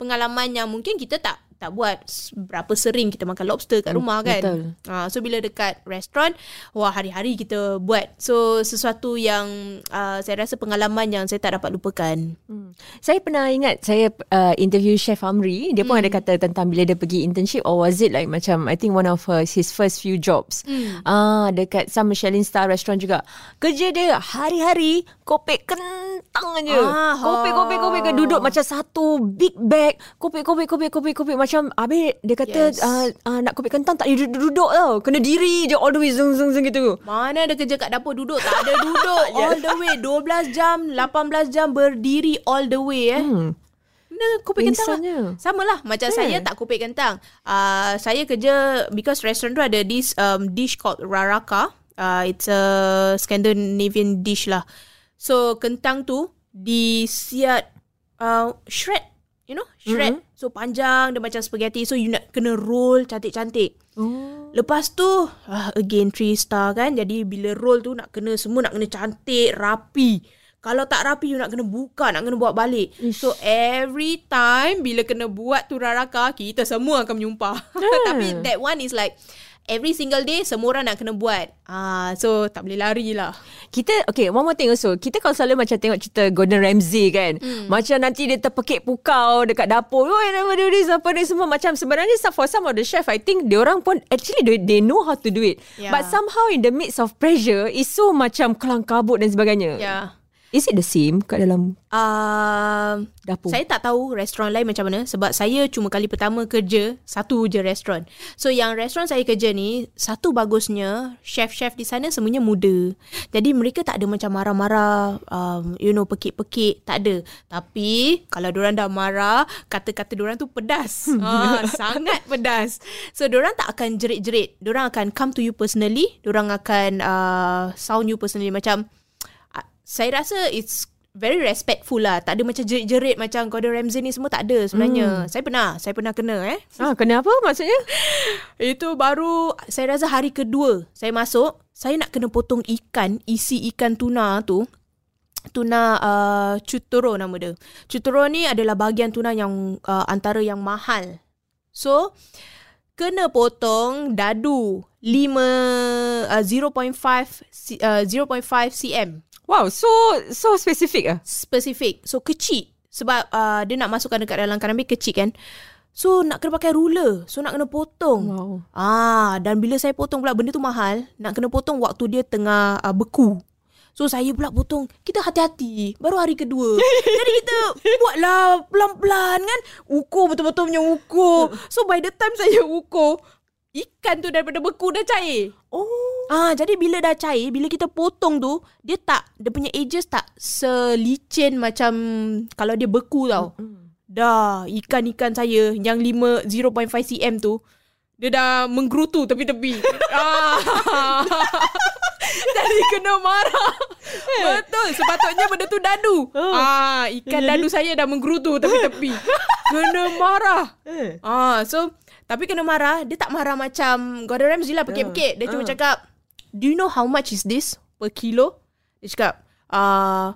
pengalaman yang mungkin kita tak tak buat berapa sering kita makan lobster kat rumah kan. betul. Uh, so bila dekat restoran, wah hari-hari kita buat. So sesuatu yang uh, saya rasa pengalaman yang saya tak dapat lupakan. Hmm. Saya pernah ingat saya uh, interview Chef Amri, dia pun Hmm. ada kata tentang bila dia pergi internship or was it like macam I think one of her, his first few jobs. Hmm. Ah dekat some Michelin star restaurant juga. Kerja dia hari-hari kopek kentang aja. Ah, kopek kopek kopek ha. duduk macam satu big bag, kopek kopek kopek kopek kopek macam habis dia kata Yes. uh, uh, nak kopek kentang tak boleh duduk-duduk tau. Kena diri je all the way zung zung zung gitu. Mana ada kerja kat dapur duduk Tak ada duduk (laughs) All the way 12 jam 18 jam berdiri All the way eh Hmm. Benda kopek kentang lah. Sama lah Macam Eh. saya tak kopek kentang uh, Saya kerja Because restaurant tu ada This um, dish called Raraka uh, It's a Scandinavian dish lah So kentang tu Disiat uh, Shred You know Shred mm-hmm. So panjang Dia macam spaghetti So you nak kena roll Cantik-cantik Oh. Lepas tu uh, Again three star kan Jadi bila roll tu Nak kena semua Nak kena cantik Rapi Kalau tak rapi you nak kena buka, nak kena buat balik. Ish. So every time bila kena buat tu raka, kita semua akan menyumpah. (laughs) Tapi that one is like every single day semua orang nak kena buat. Ah, so tak boleh lari lah. Kita okay one more thing also Kita kalau selalu macam tengok cerita Gordon Ramsay kan hmm. Macam nanti dia terpekik pukau Dekat dapur Oh never do this Apa ni semua Macam sebenarnya For some of the chef I think dia orang pun Actually they, they know how to do it Yeah. But somehow in the midst of pressure It's so macam Kelang kabut dan sebagainya Yeah. Is it the same Kat dalam Um, dapur Saya tak tahu restoran lain macam mana sebab saya cuma kali pertama kerja satu je restoran. So yang restoran saya kerja ni satu bagusnya chef-chef di sana semuanya muda. Jadi mereka tak ada macam marah-marah um, you know pekik-pekik tak ada. Tapi kalau diorang dah marah kata-kata diorang tu pedas. ha, (laughs) sangat pedas. So diorang tak akan jerit-jerit. Diorang akan come to you personally. Diorang akan uh, sound you personally macam uh, saya rasa it's very respectful lah. Tak ada macam jerit-jerit macam Gordon Ramsay ni semua tak ada sebenarnya. Hmm. Saya pernah, saya pernah kena eh. Ah, kenapa maksudnya? (laughs) Itu baru saya rasa hari kedua saya masuk, saya nak kena potong ikan, isi ikan tuna tu. Tuna uh, chutoro nama dia. Chutoro ni adalah bahagian tuna yang uh, antara yang mahal. So, kena potong dadu 5 uh, 0.5 C- uh, 0.5 cm Wow, so so specific ah. spesifik. So kecil sebab uh, dia nak masukkan dekat dalam karamel kecil kan. So nak kena pakai ruler. So nak kena potong. Wow. Ah dan bila saya potong pula benda tu mahal, nak kena potong waktu dia tengah uh, beku. So saya pula potong Kita hati-hati Baru hari kedua (laughs) Jadi kita Buatlah Pelan-pelan kan Ukur betul-betul punya ukur So by the time saya ukur Ikan tu daripada beku dah cair Oh. Ah, jadi bila dah cair, bila kita potong tu, dia tak dia punya edges tak selicin macam kalau dia beku tau. Dah, ikan-ikan saya yang 5 0.5 cm tu dia dah menggerutu tepi-tepi. (laughs) ah. (laughs) Jadi kena marah. Betul. Sepatutnya benda tu dadu. Ah, ikan dadu saya dah menggerutu tepi-tepi. (laughs) Kena marah. Eh. Ah, so tapi kena marah, dia tak marah macam Gordon Ramsay lah pekik-pekik. Dia cuma Ah. cakap, "Do you know how much is this per kilo?" Dia cakap, "Ah,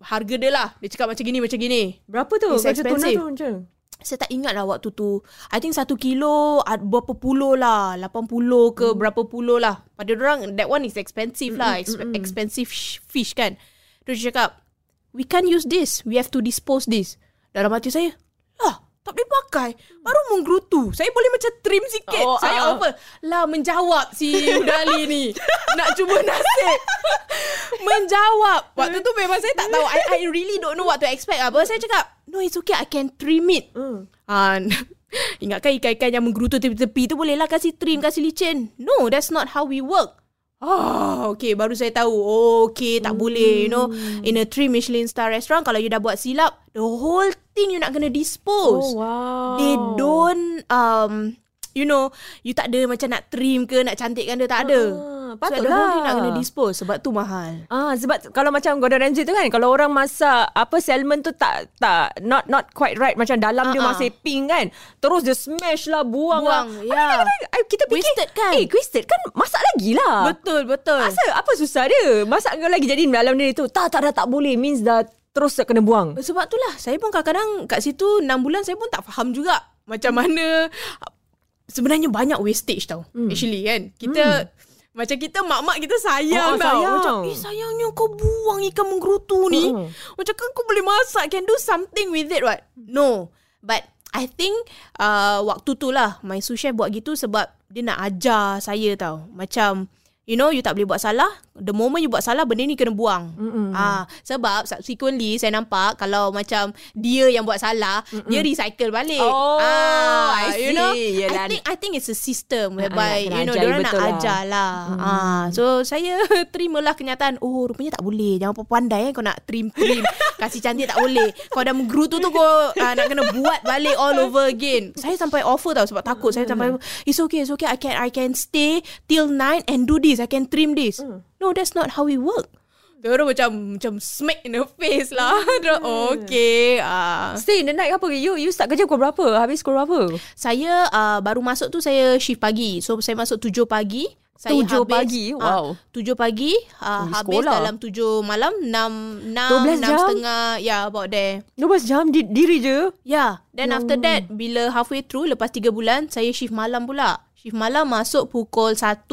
harga dia lah." Dia cakap macam gini, macam gini. Berapa tu? It's expensive. tu macam. Saya tak ingat lah waktu tu. I think satu kilo berapa puluh lah. 80 ke berapa puluh lah. Pada orang that one is expensive lah. Ex- expensive sh- fish kan. Terus dia cakap, we can't use this. We have to dispose this. Dalam hati saya, lah tak boleh pakai. Baru menggerutu. Saya boleh macam trim sikit. Oh, saya ah. offer. Lah menjawab si Udali ni. Nak cuba nasib. menjawab. Waktu tu memang saya tak tahu. I, I really don't know what to expect. Apa saya cakap, no it's okay. I can trim it. Hmm. Ah, (laughs) ingatkan ikan-ikan yang menggerutu tepi-tepi tu bolehlah kasih trim, kasih licin. No, that's not how we work. Ah, okay, baru saya tahu. Oh, okay, tak boleh. You know, in a three Michelin star restaurant, kalau you dah buat silap, the whole thing you nak kena dispose. Oh, wow. They don't, um, you know, you tak ada macam nak trim ke, nak cantikkan dia, tak ada. Ah, so, thing nak patutlah. kena dispose sebab tu mahal. Ah sebab kalau macam Gordon Ramsay tu kan kalau orang masak apa salmon tu tak tak not not quite right macam dalam dia Ah, ah. masih pink kan terus dia smash lah buang, Buang, lah. ya. Habis kadang-kadang, kita fikir Wasted kan? Eh wasted kan masak lagi lah. Betul, betul. Asal apa susah dia? Masak kau lagi jadi dalam dia tu. Tak tak dah tak boleh means dah terus kena buang. Sebab tu lah Saya pun kadang-kadang Kat situ 6 bulan Saya pun tak faham juga Macam mana Sebenarnya banyak wastage tau hmm. Actually kan Kita Macam kita mak-mak kita sayang Oh, oh, tau. sayang. Macam eh sayangnya kau buang ikan menggerutu ni. Hmm. Macam kan kau boleh masak Can do something with it what? No. But I think uh, Waktu tu lah My sous chef buat gitu Sebab Dia nak ajar saya tau. Macam You know you tak boleh buat salah. The moment you buat salah Benda ni kena buang. Mm-mm. Ah, Sebab subsequently Saya nampak Kalau macam Dia yang buat salah Mm-mm. Dia recycle balik. Oh, ah, I You know see. Yelah. I think I think it's a system Ah, Whereby nak kena You know ajar, Diorang nak lah. ajar lah. ah, So saya (laughs) Terimalah kenyataan Oh rupanya tak boleh. Jangan pandai eh Kau nak trim-trim Kasih cantik tak boleh. Kau dah menggerutu tu Kau ah, nak kena buat balik All over again. Saya sampai offer tau Sebab takut. Saya sampai It's okay It's okay. I can I can stay Till 9 And do this I can trim this No that's not how we work Dia orang macam Macam smack in the face lah (laughs) Dia orang, Okay ah. Stay in the night apa? You you start kerja pukul berapa? Habis pukul berapa? Saya uh, baru masuk tu Saya shift pagi So saya masuk 7 pagi saya Tujuh habis, pagi? ah, Wow. Tujuh pagi uh, habis sekolah. dalam tujuh malam enam enam 12 enam setengah ya yeah, about there 12 jam di, diri je. Yeah. Then Ya after that, bila halfway through, lepas 3 bulan, saya shift malam pula. Shift malam masuk pukul 1,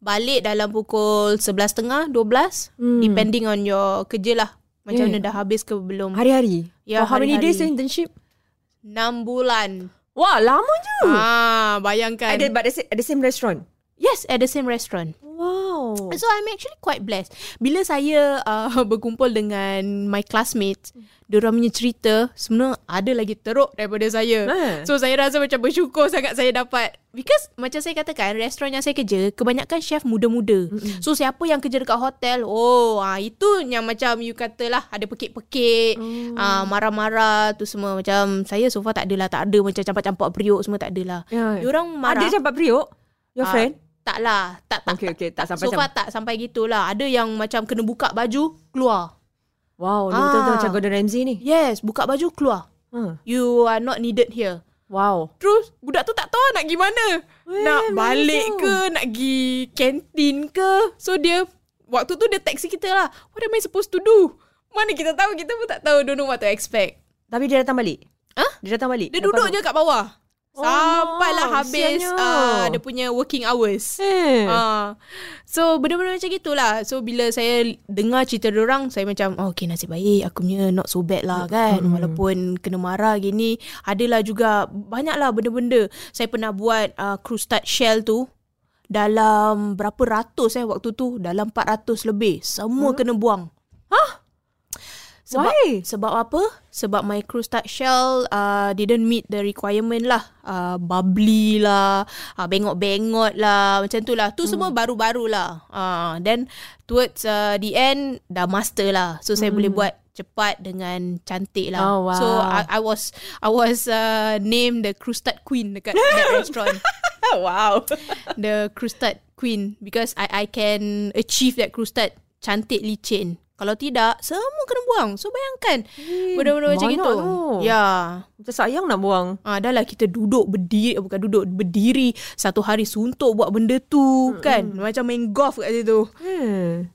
balik dalam pukul 11.30, 12. Hmm. Depending on your kerja lah. Macam Eh. mana dah habis ke belum. Hari-hari. Ya, For how many days internship? 6 bulan. Wah, lama je. Ah, bayangkan. At the, but the, at the same restaurant. Yes, at the same restaurant. Wow. So I'm actually quite blessed. Bila saya uh, (laughs) berkumpul dengan my classmates, diorang punya cerita sebenarnya ada lagi teruk daripada saya. Eh. So saya rasa macam bersyukur sangat saya dapat because macam saya katakan restoran yang saya kerja kebanyakan chef muda-muda. Mm-hmm. So siapa yang kerja dekat hotel, oh ah itu yang macam you katalah ada pekik-pekik, Oh. ah marah-marah tu semua macam saya so far tak adalah tak ada macam campak-campak periuk semua tak adalah. Ya. Diorang marah. Ada campak periuk? Your Ah, friend? Tak lah. Tak, tak, Okay, okay. Tak sampai so macam. far tak sampai gitulah. Ada yang macam kena buka baju, keluar. Wow, ni Ah. betul-betul macam Gordon Ramsay ni. Yes, buka baju, keluar. Huh. You are not needed here. Wow. Terus budak tu tak tahu nak pergi mana. Weh, nak balik ke, nak pergi kantin ke. So dia, waktu tu dia taxi kita lah. What am I supposed to do? Mana kita tahu, kita pun tak tahu, don't know what to expect. Tapi dia datang balik? Hah? Dia datang balik? Dia Lepas duduk tu? je kat bawah. Oh, Sampailah no. habis uh, dia punya working hours. Eh. Ah, so benda-benda macam gitulah. So bila saya dengar cerita orang, saya macam oh, okay nasib baik aku punya not so bad lah kan. Mm-hmm. Walaupun kena marah gini, adalah juga banyaklah benda-benda. Saya pernah buat uh, crusted shell tu dalam berapa ratus eh waktu tu, dalam 400 lebih. Semua kena buang. Sebab, Why? Sebab apa? Sebab my crusted shell uh, didn't meet the requirement lah. Uh, bubbly lah, uh, bengok-bengok lah, macam tu lah. Tu hmm. semua baru-baru lah. Uh, then towards uh, the end, dah master lah. So, saya boleh buat cepat dengan cantik lah. Oh, wow. So, I, I was I was uh, named the crusted queen dekat (laughs) that restaurant. wow. The crusted queen because I I can achieve that crusted cantik licin. Kalau tidak, semua kena buang. So bayangkan benda-benda macam itu. tu. Ya. Macam sayang nak buang. Ah, dah lah kita duduk berdiri, bukan duduk, berdiri satu hari suntuk buat benda tu mm kan. Macam main golf kat situ. Hmm.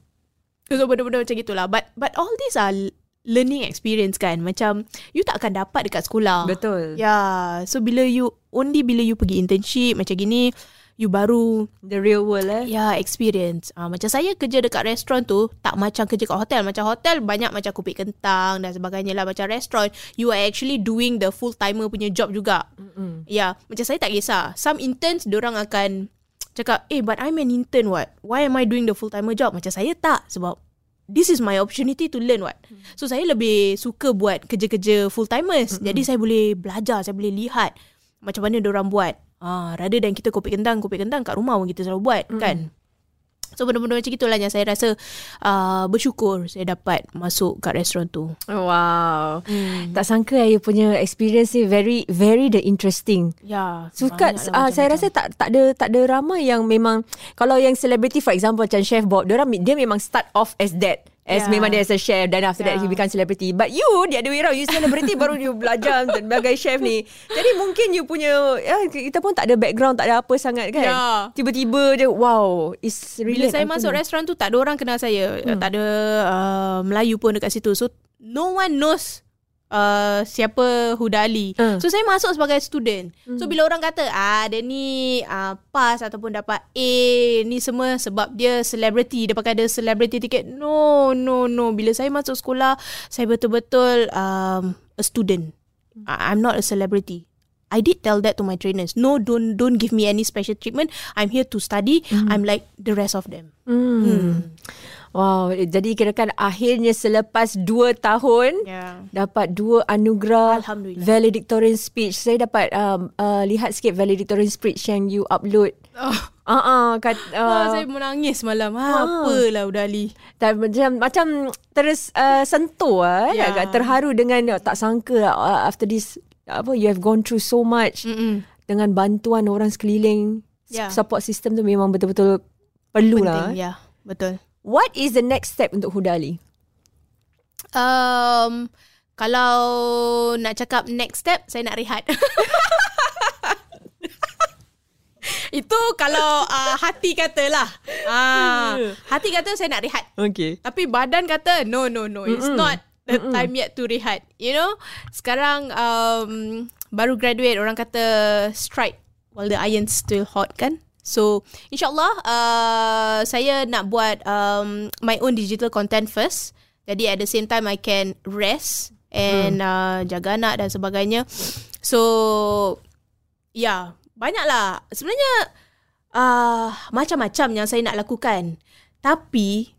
So benda-benda macam gitulah. But but all these are learning experience kan. Macam you tak akan dapat dekat sekolah. Betul. Ya. So bila you, only bila you pergi internship macam gini, you baru The real world eh. Ya, experience. Uh, macam saya kerja dekat restoran tu, tak macam kerja kat hotel. Macam hotel banyak macam kupik kentang dan sebagainya lah. Macam restoran, you are actually doing the full-timer punya job juga. Mm-mm. Ya, macam saya tak kisah. Some interns, orang akan cakap, eh, but I'm an intern what? Why am I doing the full-timer job? Macam saya tak. Sebab this is my opportunity to learn what. So, saya lebih suka buat kerja-kerja full-timers. Jadi, saya boleh belajar, saya boleh lihat macam mana orang buat. Ah, rather than kita kopi kentang, kopi kentang kat rumah pun kita selalu buat, mm. kan? So benda-benda macam itulah yang saya rasa uh, bersyukur saya dapat masuk kat restoran tu. Wow. Hmm. Tak sangka eh, you punya experience ni very very the interesting. Ya. Suka banyak lah uh, saya rasa tak tak ada tak ada ramai yang memang kalau yang celebrity for example macam chef Bob dia orang dia memang start off as that as Yeah. memang dia as a chef then after that Yeah. he become celebrity but you the other way around you celebrity baru you belajar (laughs) sebagai chef ni jadi mungkin you punya ya, kita pun tak ada background tak ada apa sangat kan Yeah. tiba-tiba je wow it's really Bila saya masuk restoran tu tak ada orang kenal saya. Hmm. Tak ada uh, Melayu pun dekat situ. So no one knows uh, siapa Huda Ali. Hmm. So saya masuk sebagai student. So bila orang kata ah dia ni uh, pass ataupun dapat A ni semua sebab dia celebrity dia pakai ada celebrity ticket. No no no. Bila saya masuk sekolah saya betul-betul um, a student. I- I'm not a celebrity. I did tell that to my trainers. No, don't don't give me any special treatment. I'm here to study. I'm like the rest of them. Hmm. Wow, jadi kirakan akhirnya selepas 2 tahun Yeah. dapat dua anugerah valedictorian speech. Saya dapat um, uh, lihat sikit valedictorian speech yang you upload. Oh, Ah uh, uh, kat (laughs) uh, uh, saya menangis malam. Ha, Ah. apalah Udali. dan macam macam terus uh, sentuh ah Ya. agak terharu dengan uh, tak sangka uh, after this apa you have gone through so much Mm-mm. dengan bantuan orang sekeliling. Ya. Support system tu memang betul-betul perlu lah. Penting, ya. Betul. What is the next step untuk Hudali? Um, kalau nak cakap next step, saya nak rehat. (laughs) Itu kalau uh, hati kata lah. Uh, hati kata saya nak rehat. Okay. Tapi badan kata no no no it's Mm-mm. not the Mm-mm. time yet to rehat. You know, sekarang um, baru graduate orang kata strike while the iron's still hot kan. So insyaallah uh, saya nak buat um, my own digital content first. Jadi at the same time I can rest and uh, jaga anak dan sebagainya. So yeah, banyaklah sebenarnya uh, macam-macam yang saya nak lakukan. Tapi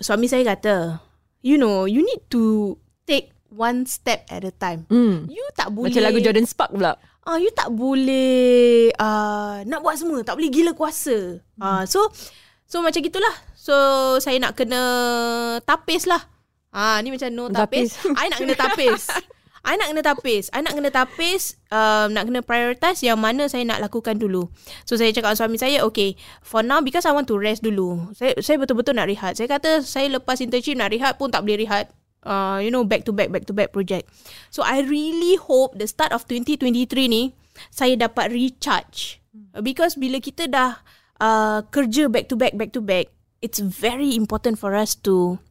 suami saya kata, you know, you need to take one step at a time. Hmm. You tak boleh Macam lagu Jordan Spark pula. Ah, you tak boleh uh, nak buat semua, tak boleh gila kuasa. Ah, so so macam gitulah. So saya nak kena tapis lah. Ah, ni macam no tapis. Tapis. I nak (laughs) kena tapis. I nak kena tapis. I nak kena tapis, um, nak kena prioritize yang mana saya nak lakukan dulu. So saya cakap dengan suami saya, okay, for now because I want to rest dulu. Saya saya betul-betul nak rehat. Saya kata saya lepas internship nak rehat pun tak boleh rehat. Uh, you know, back to back, back to back project. So I really hope the start of 2023 ni, saya dapat recharge. Because bila kita dah uh, kerja back to back, back to back, it's very important for us to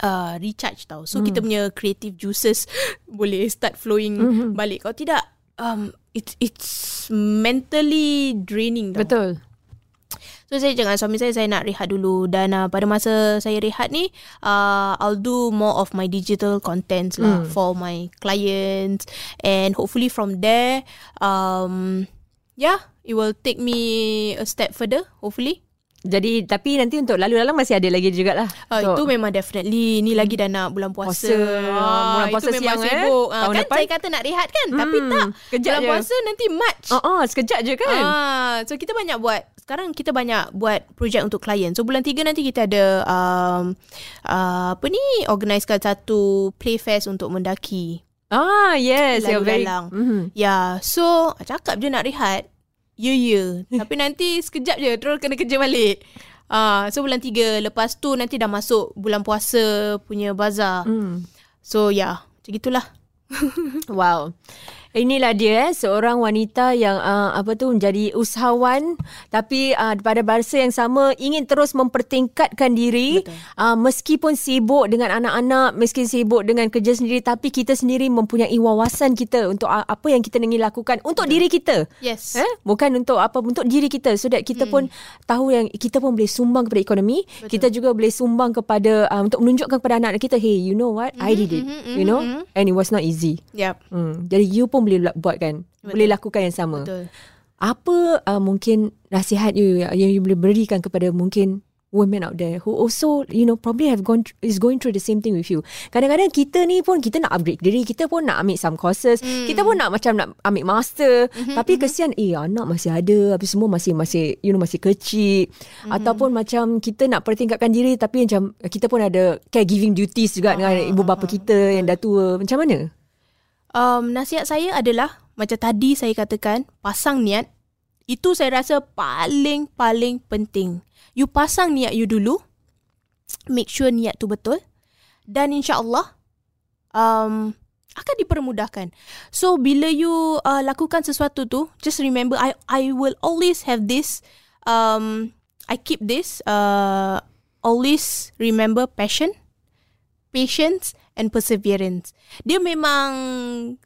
uh, recharge tau. So hmm. kita punya creative juices (laughs) boleh start flowing mm-hmm. balik. Kalau tidak, um, it's it's mentally draining tau. Betul. So saya jangan suami saya saya nak rehat dulu. Dan uh, pada masa saya rehat ni uh, I'll do more of my digital contents lah Hmm. for my clients. And hopefully from there um yeah it will take me a step further hopefully Jadi tapi nanti untuk lalu lalang masih ada lagi jugalah. Uh, Untuk- itu memang definitely Ni lagi dah nak bulan puasa, Puasa. Bulan puasa itu memang siang, eh. sibuk. Ah, Tahun Kan depan. saya kata nak rehat kan Tapi Hmm, tak kejap Bulan je. puasa nanti March Oh, oh sekejap je kan? Ah, so kita banyak buat sekarang kita banyak buat projek untuk klien. So bulan 3 nanti kita ada um, uh, apa ni organisekan satu playfest untuk mendaki. Ah, yes, Lalu you're very. lalang. Mhm. Ya, yeah, so cakap je nak rehat. Ya, ya. Tapi nanti sekejap je terus kena kerja balik. Ah, so bulan 3 lepas tu nanti dah masuk bulan puasa punya bazar. Hmm. So ya, yeah, macam gitulah. (laughs) Wow. Inilah dia eh, seorang wanita yang uh, apa tu menjadi usahawan tapi uh, pada bahasa yang sama ingin terus mempertingkatkan diri uh, meskipun sibuk dengan anak-anak, meski sibuk dengan kerja sendiri tapi kita sendiri mempunyai wawasan kita untuk uh, apa yang kita ingin lakukan untuk diri kita. Yes. Eh? Bukan untuk apa untuk diri kita so that kita hmm. pun tahu yang kita pun boleh sumbang kepada ekonomi, Betul. kita juga boleh sumbang kepada uh, untuk menunjukkan kepada anak-anak kita, hey, you know what? Mm-hmm, I did it. Mm-hmm, you know? Mm-hmm. And it was not easy. Yep. Hmm. Jadi you pun boleh la- buat kan? Betul. Boleh lakukan yang sama. Betul. Apa uh, mungkin nasihat you yang yang you boleh berikan kepada mungkin women out there who also you know probably have gone is going through the same thing with you. Kadang-kadang kita ni pun kita nak upgrade diri, kita pun nak ambil some courses, mm. kita pun nak macam nak ambil master, mm-hmm, tapi kesian eh anak masih ada, habis semua masih masih you know masih kecil mm-hmm. ataupun macam kita nak pertingkatkan diri tapi macam kita pun ada caregiving duties juga uh, dengan ibu bapa kita yang dah tua. Macam mana? Um, nasihat saya adalah macam tadi saya katakan pasang niat itu saya rasa paling paling penting. You pasang niat you dulu. Make sure niat tu betul. Dan insya-Allah um akan dipermudahkan. So bila you uh, lakukan sesuatu tu, just remember I I will always have this um I keep this uh always remember passion, patience and perseverance. Dia memang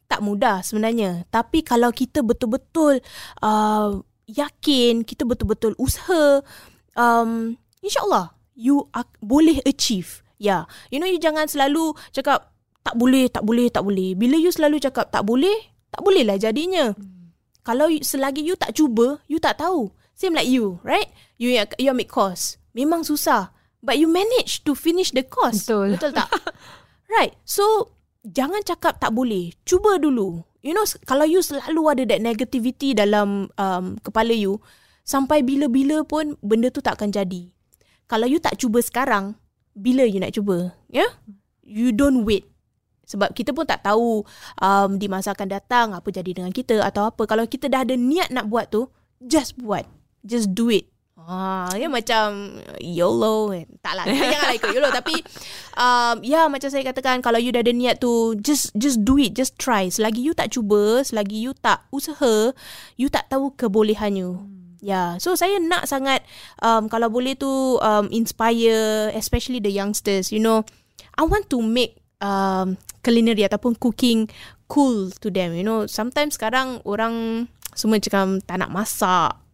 tak mudah sebenarnya. Tapi kalau kita betul-betul uh, yakin, kita betul-betul usaha, um, insyaAllah you ak- boleh achieve. Ya, yeah. you know you jangan selalu cakap tak boleh, tak boleh, tak boleh. Bila you selalu cakap tak boleh, tak boleh lah jadinya. Hmm. Kalau you, selagi you tak cuba, you tak tahu. Same like you, right? You you ambil course. Memang susah. But you manage to finish the course. Betul. Betul tak? (laughs) right. So, jangan cakap tak boleh. Cuba dulu. You know, kalau you selalu ada that negativity dalam um, kepala you, sampai bila-bila pun benda tu tak akan jadi. Kalau you tak cuba sekarang, bila you nak cuba? Yeah? You don't wait. Sebab kita pun tak tahu um, di masa akan datang apa jadi dengan kita atau apa. Kalau kita dah ada niat nak buat tu, just buat. Just do it. Ah, ya macam YOLO kan. Taklah, janganlah ikut YOLO tapi um, ya macam saya katakan kalau you dah ada niat tu just just do it, just try. Selagi you tak cuba, selagi you tak usaha, you tak tahu kebolehan you. Yeah, so saya nak sangat um, kalau boleh tu um, inspire especially the youngsters. You know, I want to make um, culinary ataupun cooking cool to them. You know, sometimes sekarang orang semua cakap tak nak masak.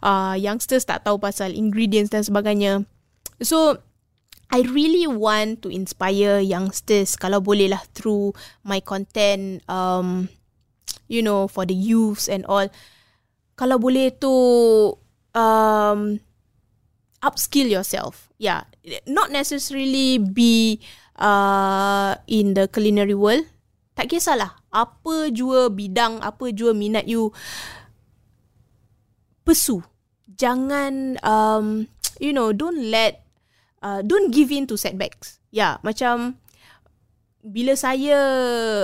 Uh, youngsters tak tahu pasal ingredients dan sebagainya. So, I really want to inspire youngsters kalau boleh lah through my content, um, you know, for the youths and all. Kalau boleh tu um, upskill yourself. Yeah, not necessarily be uh, in the culinary world. Tak kisahlah apa jua bidang, apa jua minat you. Pursue. Jangan, um, you know, don't let uh, don't give in to setbacks. Ya, yeah, macam bila saya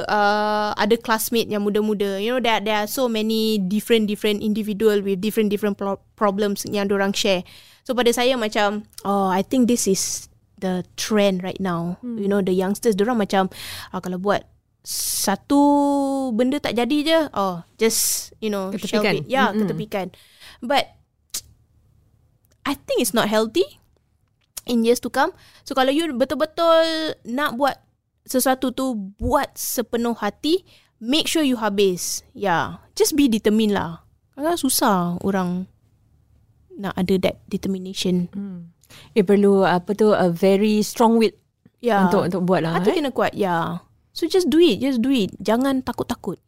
uh, ada classmate yang muda-muda, you know there there are so many different different individual with different different pro- problems yang orang share. So pada saya macam oh I think this is the trend right now. Hmm. You know the youngsters orang macam oh, kalau buat satu benda tak jadi je, oh just you know ketepikan. It. Yeah, mm-hmm. ketepikan. But I think it's not healthy in years to come. So kalau you betul-betul nak buat sesuatu tu buat sepenuh hati, make sure you habis. Yeah, just be determined lah. Kadang susah orang nak ada that determination. Hmm. Eh perlu apa tu a very strong will yeah. untuk untuk buat lah. Hati eh? kena kuat. Yeah. So just do it, just do it. Jangan takut-takut.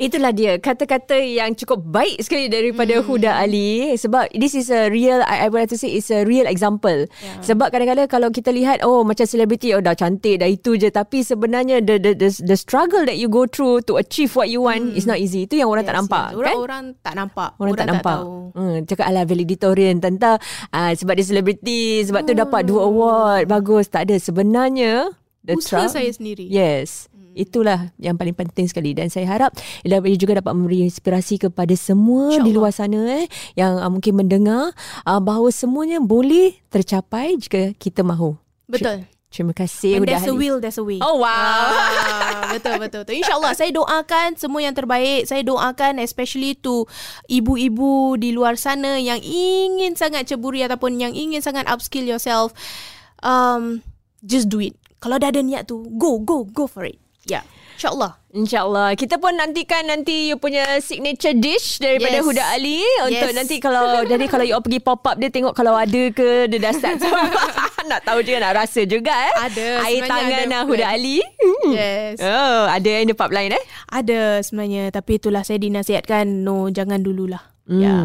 Itulah dia kata-kata yang cukup baik sekali daripada mm. Huda Ali sebab this is a real I, I would like to say it's a real example. Yeah. Sebab kadang-kadang kalau kita lihat oh macam selebriti oh dah cantik dah itu je tapi sebenarnya the the the, the struggle that you go through to achieve what you want mm. is not easy. Itu yang orang yes, tak nampak yes. Orang, kan? Orang tak nampak. Orang, orang tak, tak nampak. Tahu. Hmm, cakap ala valedictorian tentang uh, sebab dia selebriti sebab mm. tu dapat dua award bagus tak ada sebenarnya the Usaha saya sendiri. Yes. Itulah yang paling penting sekali dan saya harap ia juga dapat memberi inspirasi kepada semua di luar sana eh yang uh, mungkin mendengar uh, bahawa semuanya boleh tercapai jika kita mahu. Betul. Terima kasih. When there's a will, there's a way. Oh wow. Ah, betul, betul, betul. InsyaAllah saya doakan semua yang terbaik. Saya doakan especially to ibu-ibu di luar sana yang ingin sangat ceburi ataupun yang ingin sangat upskill yourself. Um, just do it. Kalau dah ada niat tu, go, go, go for it. Ya. Yeah. InsyaAllah. InsyaAllah. Kita pun nantikan nanti you punya signature dish daripada yes. Huda Ali. Untuk yes. nanti kalau, (laughs) jadi kalau you pergi pop up dia tengok kalau ada ke dia dah start. (laughs) (laughs) nak tahu juga, nak rasa juga eh. Ada. Air tangan ada Huda Ali. Yes. Oh, ada yang the pub lain eh? Ada sebenarnya. Tapi itulah saya dinasihatkan, no jangan dululah. Hmm. Ya.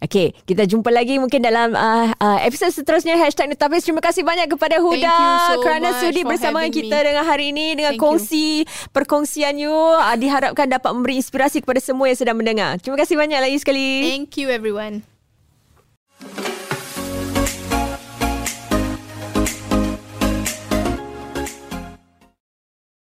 Okay, kita jumpa lagi mungkin dalam uh, uh, episod seterusnya Hashtag Nutafis. Terima kasih banyak kepada Huda so kerana sudi bersama kita me. dengan hari ini dengan Thank kongsi you. perkongsian you. Uh, diharapkan dapat memberi inspirasi kepada semua yang sedang mendengar. Terima kasih banyak lagi sekali. Thank you everyone.